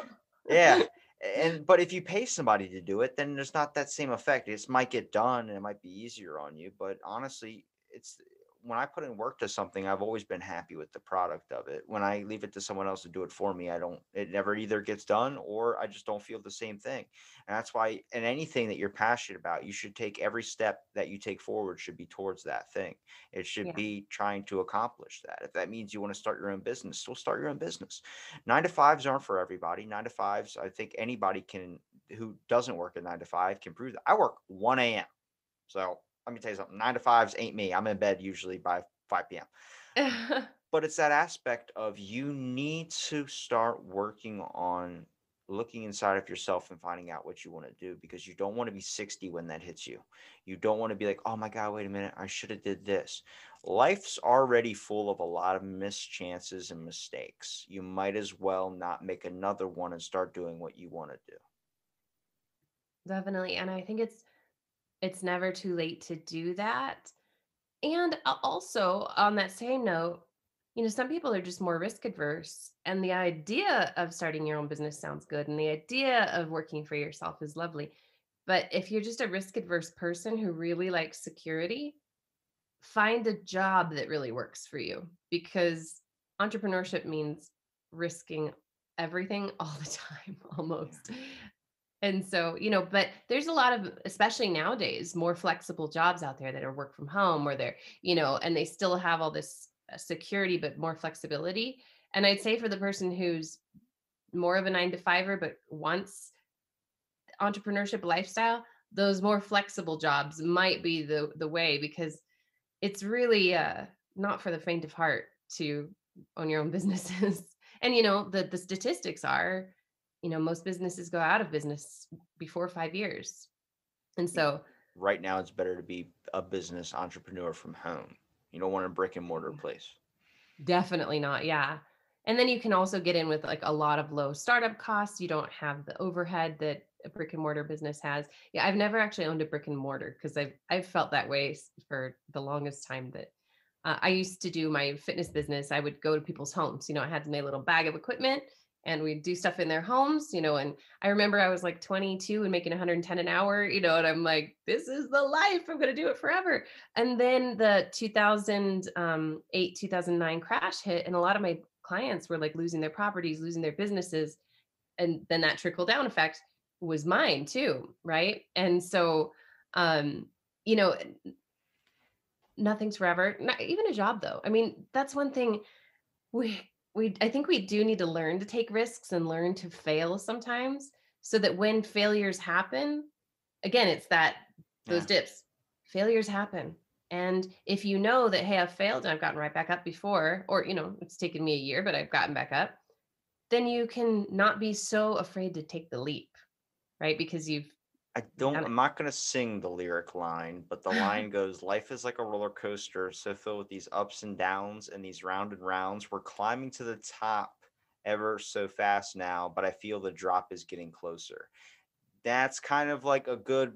yeah and but if you pay somebody to do it then there's not that same effect. It might get done and it might be easier on you but honestly it's when i put in work to something i've always been happy with the product of it when i leave it to someone else to do it for me i don't it never either gets done or i just don't feel the same thing and that's why in anything that you're passionate about you should take every step that you take forward should be towards that thing it should Yeah. be trying to accomplish that if that means you want to start your own business still start your own business nine to fives aren't for everybody. Nine to fives, I think anybody can who doesn't work a nine to five can prove that. I work 1 a.m. So let me tell you something. Nine to fives ain't me. I'm in bed usually by 5 p.m. But it's that aspect of you need to start working on looking inside of yourself and finding out what you want to do because you don't want to be 60 when that hits you. You don't want to be like, oh my God, wait a minute, I should have did this. Life's already full of a lot of mischances and mistakes. You might as well not make another one and start doing what you want to do. Definitely. And I think it's it's never too late to do that. And also on that same note, you know, some people are just more risk adverse and the idea of starting your own business sounds good and the idea of working for yourself is lovely. But if you're just a risk adverse person who really likes security, find a job that really works for you because entrepreneurship means risking everything all the time almost. And so, you know, but there's a lot of, especially nowadays, more flexible jobs out there that are work from home or they're, you know, and they still have all this uh, security, but more flexibility. And I'd say for the person who's more of a nine to fiver, but wants entrepreneurship lifestyle, those more flexible jobs might be the the way because it's really uh, not for the faint of heart to own your own businesses. and you know, the the statistics are you know most businesses go out of business before five years. And so right now it's better to be a business entrepreneur from home. You don't want a brick and mortar place. Definitely not yeah. And then you can also get in with like a lot of low startup costs. You don't have the overhead that a brick and mortar business has. Yeah i've never actually owned a brick and mortar because i've i've felt that way for the longest time that uh, i used to do my fitness business. I would go to people's homes. You know i had my little bag of equipment and we'd do stuff in their homes, you know. And I remember I was like 22 and making 110 an hour, you know, and I'm like, this is the life. I'm going to do it forever. And then the 2008, 2009 crash hit, and a lot of my clients were like losing their properties, losing their businesses. And then that trickle down effect was mine too. Right. And so, um, you know, nothing's forever, not even a job though. I mean, that's one thing we we I think we do need to learn to take risks and learn to fail sometimes so that when failures happen, again, it's that those Yeah. dips. Failures happen. And if you know that, hey, I've failed and I've gotten right back up before, or you know, it's taken me a year, but I've gotten back up, then you can not be so afraid to take the leap, right? Because you've I don't. I'm not going to sing the lyric line, but the line goes, "Life is like a roller coaster, so filled with these ups and downs and these round and rounds. We're climbing to the top ever so fast now, but I feel the drop is getting closer." That's kind of like a good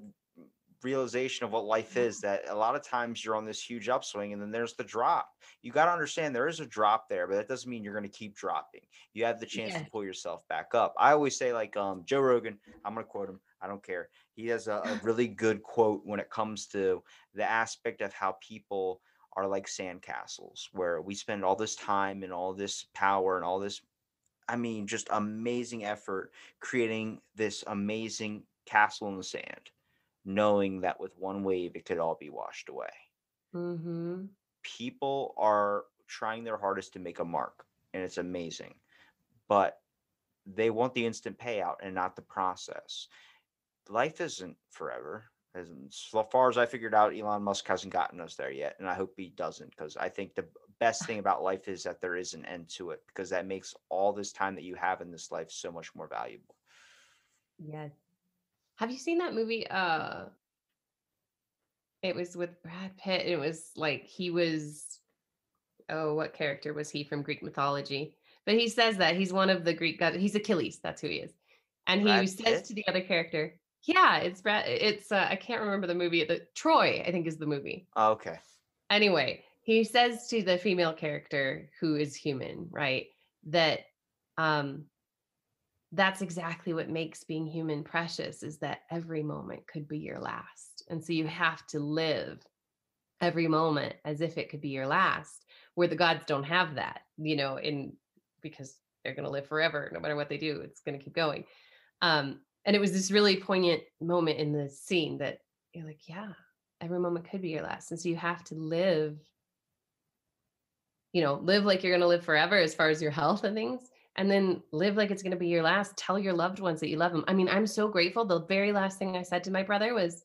realization of what life is. That a lot of times you're on this huge upswing, and then there's the drop. You got to understand there is a drop there, but that doesn't mean you're going to keep dropping. You have the chance Yes. to pull yourself back up. I always say, like um, Joe Rogan. I'm going to quote him. I don't care. He has a, a really good quote when it comes to the aspect of how people are like sandcastles, where we spend all this time and all this power and all this, I mean, just amazing effort creating this amazing castle in the sand, knowing that with one wave it could all be washed away. mm-hmm. People are trying their hardest to make a mark, and it's amazing, but they want the instant payout and not the process life isn't forever. As so far as I figured out, Elon Musk hasn't gotten us there yet, and I hope he doesn't. Because I think the best thing about life is that there is an end to it, because that makes all this time that you have in this life so much more valuable. Yes. Have you seen that movie? Uh it was with Brad Pitt. It was like he was oh, what character was he from Greek mythology? But he says that he's one of the Greek gods. He's Achilles, that's who he is. And he Brad says Pitt? to the other character, yeah, it's Brad it's uh, I can't remember the movie. The Troy, I think is the movie. Oh, Okay, Anyway, he says to the female character who is human, right? That um that's exactly what makes being human precious is that every moment could be your last. And so you have to live every moment as if it could be your last, where the gods don't have that, you know, in because they're going to live forever no matter what they do, it's going to keep going. Um and it was this really poignant moment in the scene that you're like, yeah, every moment could be your last. And so you have to live you know, live like you're going to live forever as far as your health and things and then live like it's going to be your last tell your loved ones that you love them i mean i'm so grateful the very last thing i said to my brother was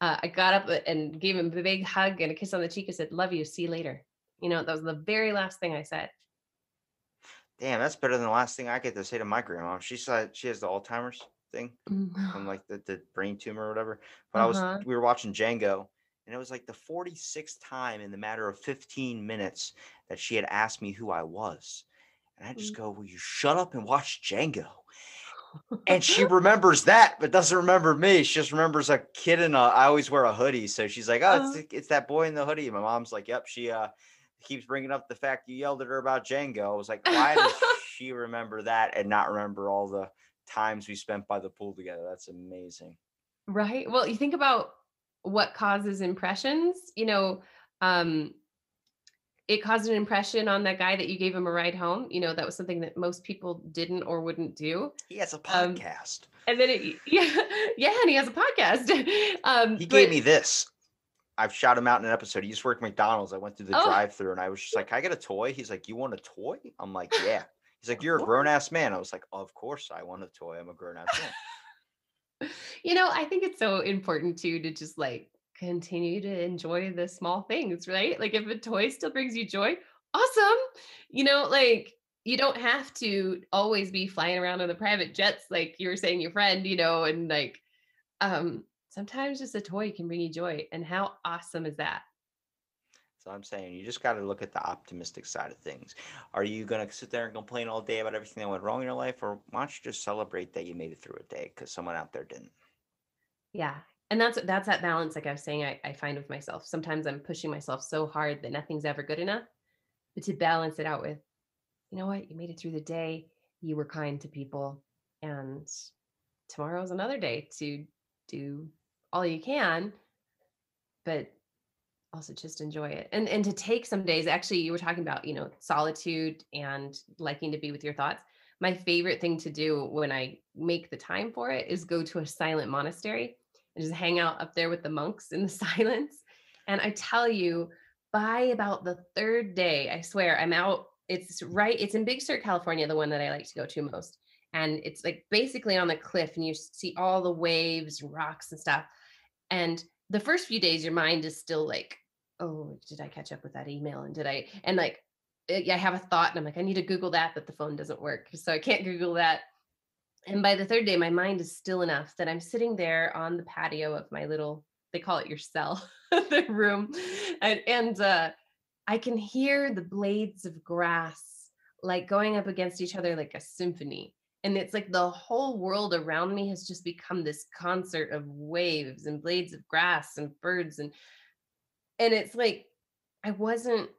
uh, I got up and gave him a big hug and a kiss on the cheek. I said, "Love you. See you later." You know, that was the very last thing I said. Damn, that's better than the last thing I get to say to my grandma. She said she has the Alzheimer's thing Mm. from like the, the brain tumor or whatever. But I was Uh-huh. we were watching Django, and it was like the 46th time in the matter of 15 minutes that she had asked me who I was. And I just Mm. go, Will you shut up and watch Django? And she remembers that, but doesn't remember me. She just remembers a kid in a I always wear a hoodie. So she's like, Oh, Uh-huh. it's, it's that boy in the hoodie. My mom's like, Yep, she uh keeps bringing up the fact you yelled at her about Django. I was like, why does she remember that and not remember all the times we spent by the pool together? That's amazing. Right. Well, you think about what causes impressions, you know, um, it caused an impression on that guy that you gave him a ride home. You know, that was something that most people didn't or wouldn't do. He has a Um, podcast. And then it, yeah, yeah, and he has a podcast. Um, he but- gave me this. I've shot him out in an episode. He used to work at McDonald's. I went through the Oh. drive-through and I was just like, I get a toy? He's like, You want a toy? I'm like, Yeah. He's like, You're a grown ass man. I was like, Of course I want a toy. I'm a grown ass man. you know, I think it's so important too to just like continue to enjoy the small things, right? Like if a toy still brings you joy, awesome. You know, like you don't have to always be flying around in the private jets like you were saying your friend, you know, and like um sometimes just a toy can bring you joy. And how awesome is that? So I'm saying you just got to look at the optimistic side of things. Are you going to sit there and complain all day about everything that went wrong in your life, or why don't you just celebrate that you made it through a day because someone out there didn't? Yeah. And that's that's that balance, like I was saying, I, I find with myself. Sometimes I'm pushing myself so hard that nothing's ever good enough. But to balance it out with, you know what, you made it through the day, you were kind to people, and tomorrow's another day to do all you can, but also just enjoy it. And and to take some days, actually, you were talking about, you know, solitude and liking to be with your thoughts. My favorite thing to do when I make the time for it is go to a silent monastery and just hang out up there with the monks in the silence. And I tell you, by about the third day, I swear I'm out. It's right, it's in Big Sur, California, the one that I like to go to most. And it's like basically on the cliff, and you see all the waves rocks and stuff. And the first few days, your mind is still like, oh, did I catch up with that email? And did I, and like, eh, I have a thought, and I'm like, I need to Google that, but the phone doesn't work. So I can't Google that. And by the third day, my mind is still enough that I'm sitting there on the patio of my little, they call it your cell, the room. And, and uh, I can hear the blades of grass like going up against each other like a symphony. And it's like the whole world around me has just become this concert of waves and blades of grass and birds. And and it's like I wasn't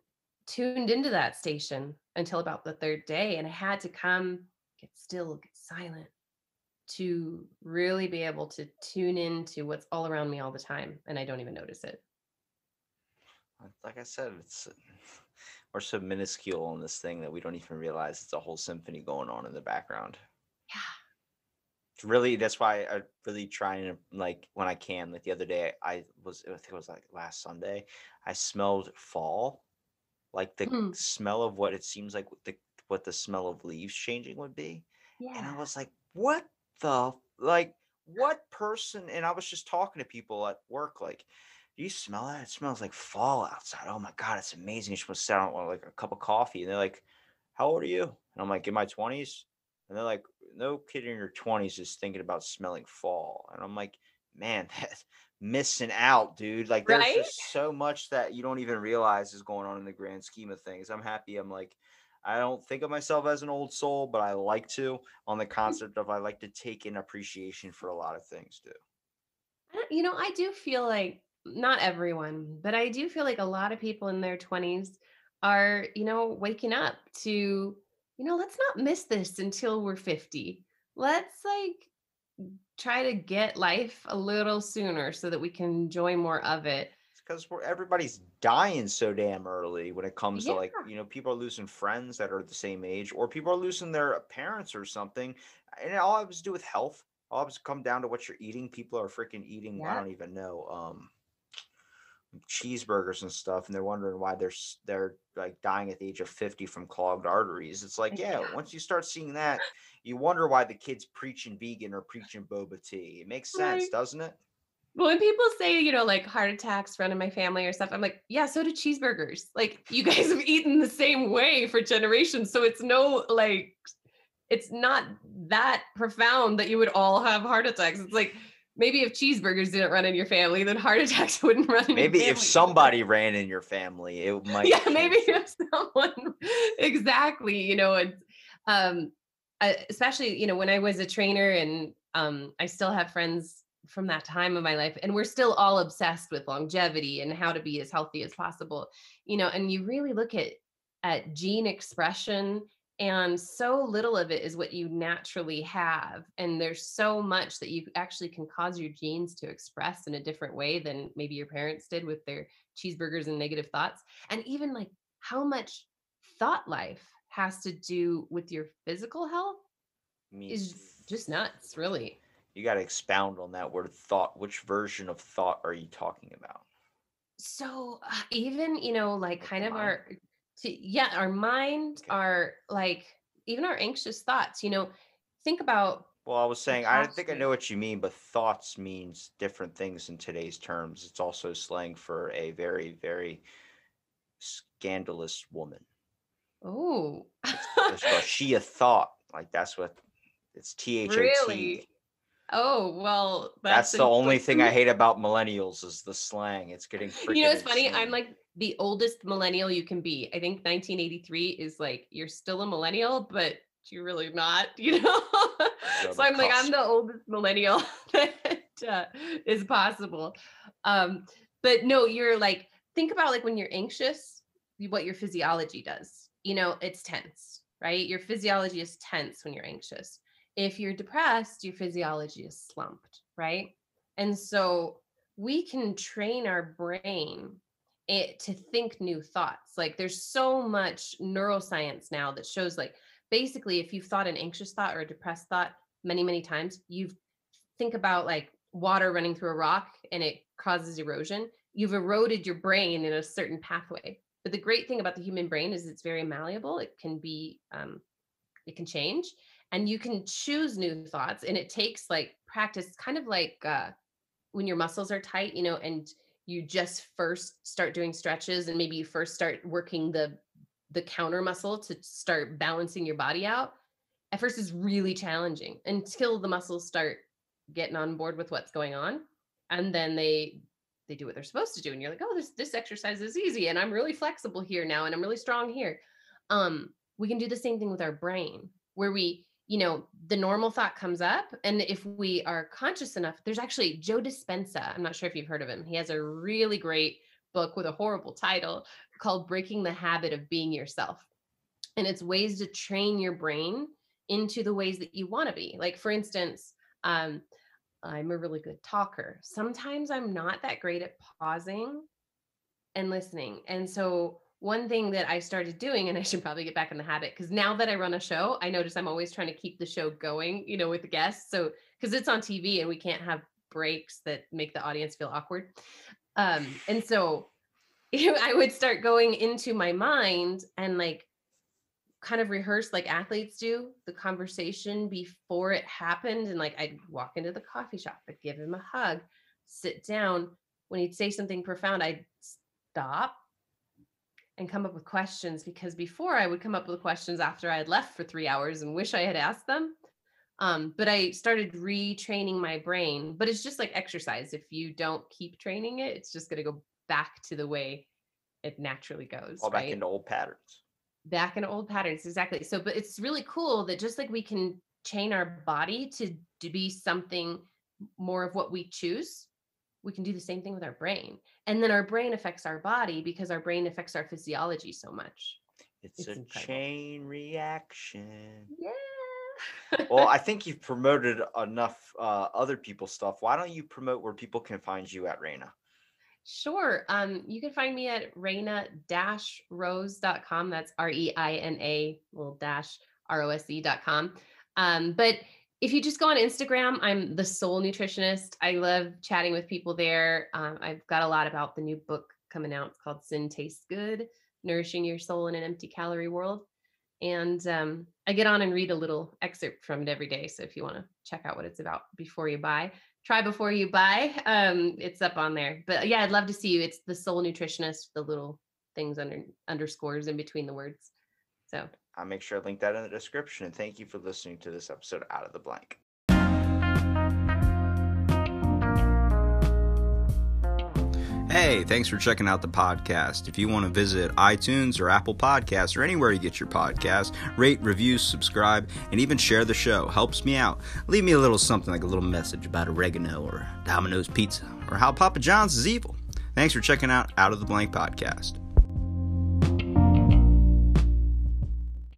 tuned into that station until about the third day. And I had to come, get still, get silent to really be able to tune into what's all around me all the time. And I don't even notice it. Uh, Like I said, it's we're so minuscule in this thing that we don't even realize it's a whole symphony going on in the background. Yeah. It's really that's why I really try and like when I can. Like the other day, I was I think it was like last Sunday. I smelled fall, like the Hmm. smell of what it seems like the what the smell of leaves changing would be. And I was like, what the like what person and I was just talking to people at work, like, do you smell that? It smells like fall outside. Oh my god, it's amazing. You down with like a cup of coffee. And they're like, How old are you? And I'm like, in my 20s. And they're like, No kid in your 20s is thinking about smelling fall. And I'm like, man, that's missing out, dude. Like there's Right? just so much that you don't even realize is going on in the grand scheme of things. I'm happy. I'm like, I don't think of myself as an old soul, but I like to on the mm. concept of I like to take in appreciation for a lot of things too. You know, I do feel like not everyone, but I do feel like a lot of people in their 20s are, you know, waking up to, you know, let's not miss this until we're 50. Let's like try to get life a little sooner so that we can enjoy more of it. Because everybody's dying so damn early when it comes to like, you know, people are losing friends that are the same age, or people are losing their parents or something. And it all has to do with health. All has to come down to what you're eating. People are freaking eating, I don't even know, um cheeseburgers and stuff and they're wondering why they're they're like dying at the age of 50 from clogged arteries it's like yeah Yeah. once you start seeing that you wonder why the kids preaching vegan or preaching boba tea it makes sense Right. doesn't it when people say, you know, like heart attacks run in my family or stuff, I'm like, yeah, so do cheeseburgers. Like you guys have eaten the same way for generations. So it's no like it's not that profound that you would all have heart attacks. It's like maybe if cheeseburgers didn't run in your family, then heart attacks wouldn't run in Maybe if somebody ran in your family, it might. yeah maybe if someone exactly you know and um especially you know when i was a trainer and um i still have friends from that time of my life and we're still all obsessed with longevity and how to be as healthy as possible you know and you really look at at gene expression and so little of it is what you naturally have and there's so much that you actually can cause your genes to express in a different way than maybe your parents did with their cheeseburgers and negative thoughts and even like how much thought life has to do with your physical health mean, is just nuts really you got to expound on that word thought. Which version of thought are you talking about? so uh, even you know like Like kind of mind? our to, yeah our mind Okay. our like even our anxious thoughts you know think about Well, I was saying, I think I know what you mean, but thoughts means different things in today's terms. It's also slang for a very, very scandalous woman. oh she a thought. Like that's what it's T H O T. really oh well That's that's, the only thing I hate about millennials is the slang. It's getting you know it's funny i'm like the oldest millennial you can be. I think 1983 is like you're still a millennial but you're really not you know? So i'm like i'm the oldest millennial that uh, is possible. Um but no you're like think about like when you're anxious what your physiology does. You know it's tense right? Your physiology is tense when you're anxious if you're depressed your physiology is slumped right and so we can train our brain it to think new thoughts. Like there's so much neuroscience now that shows like basically if you've thought an anxious thought or a depressed thought many many times, you think about like water running through a rock and it causes erosion. You've eroded your brain in a certain pathway. But the great thing about the human brain is it's very malleable. It can be um, it can change and you can choose new thoughts and it takes like practice kind of like uh, when your muscles are tight you know and you just first start doing stretches and maybe you first start working the the counter muscle to start balancing your body out at first is really challenging until the muscles start getting on board with what's going on and then they they do what they're supposed to do and you're like oh this this exercise is easy and i'm really flexible here now and i'm really strong here. Um we can do the same thing with our brain where we you know the normal thought comes up and if we are conscious enough there's actually joe dispenza i'm not sure if you've heard of him he has a really great book with a horrible title called breaking the habit of being yourself and it's ways to train your brain into the ways that you want to be like for instance um, i'm a really good talker sometimes i'm not that great at pausing and listening and so one thing that I started doing, and I should probably get back in the habit because now that I run a show, I notice I'm always trying to keep the show going, you know, with the guests. So because it's on TV and we can't have breaks that make the audience feel awkward. Um, and so I would start going into my mind and like kind of rehearse like athletes do the conversation before it happened. And like I'd walk into the coffee shop, I'd give him a hug, sit down. When he'd say something profound, I'd stop and come up with questions because before I would come up with questions after I had left for three hours and wish I had asked them. Um, but I started retraining my brain. But it's just like exercise. If you don't keep training it, it's just going to go back to the way it naturally goes. All right? back into old patterns. back in old patterns exactly so but it's really cool that just like we can train our body to to be something more of what we choose we can do the same thing with our brain and then our brain affects our body because our brain affects our physiology so much It's, It's a incredible. chain reaction. yeah Well, I think you've promoted enough uh, other people's stuff. Why don't you promote where people can find you at Reina? Sure. Um, you can find me at reina-rose.com. That's R-E-I-N-A little dash R-O-S-E.com. Um, but if you just go on Instagram, I'm the soul nutritionist. I love chatting with people there. Um, I've got a lot about the new book coming out. Called Sin Tastes Good, Nourishing Your Soul in an Empty Calorie World. And um, I get on and read a little excerpt from it every day. So if you want to check out what it's about before you buy, try before you buy. Um, it's up on there. But yeah, I'd love to see you. It's the soul nutritionist, the little things under underscores in between the words. So I'll make sure I link that in the description. And thank you for listening to this episode Out of the Blank. Hey, thanks for checking out the podcast. If you want to visit iTunes or Apple Podcasts or anywhere you get your podcast, rate, review, subscribe, and even share the show. Helps me out. Leave me a little something like a little message about oregano or Domino's Pizza or how Papa John's is evil. Thanks for checking out Out of the Blank podcast.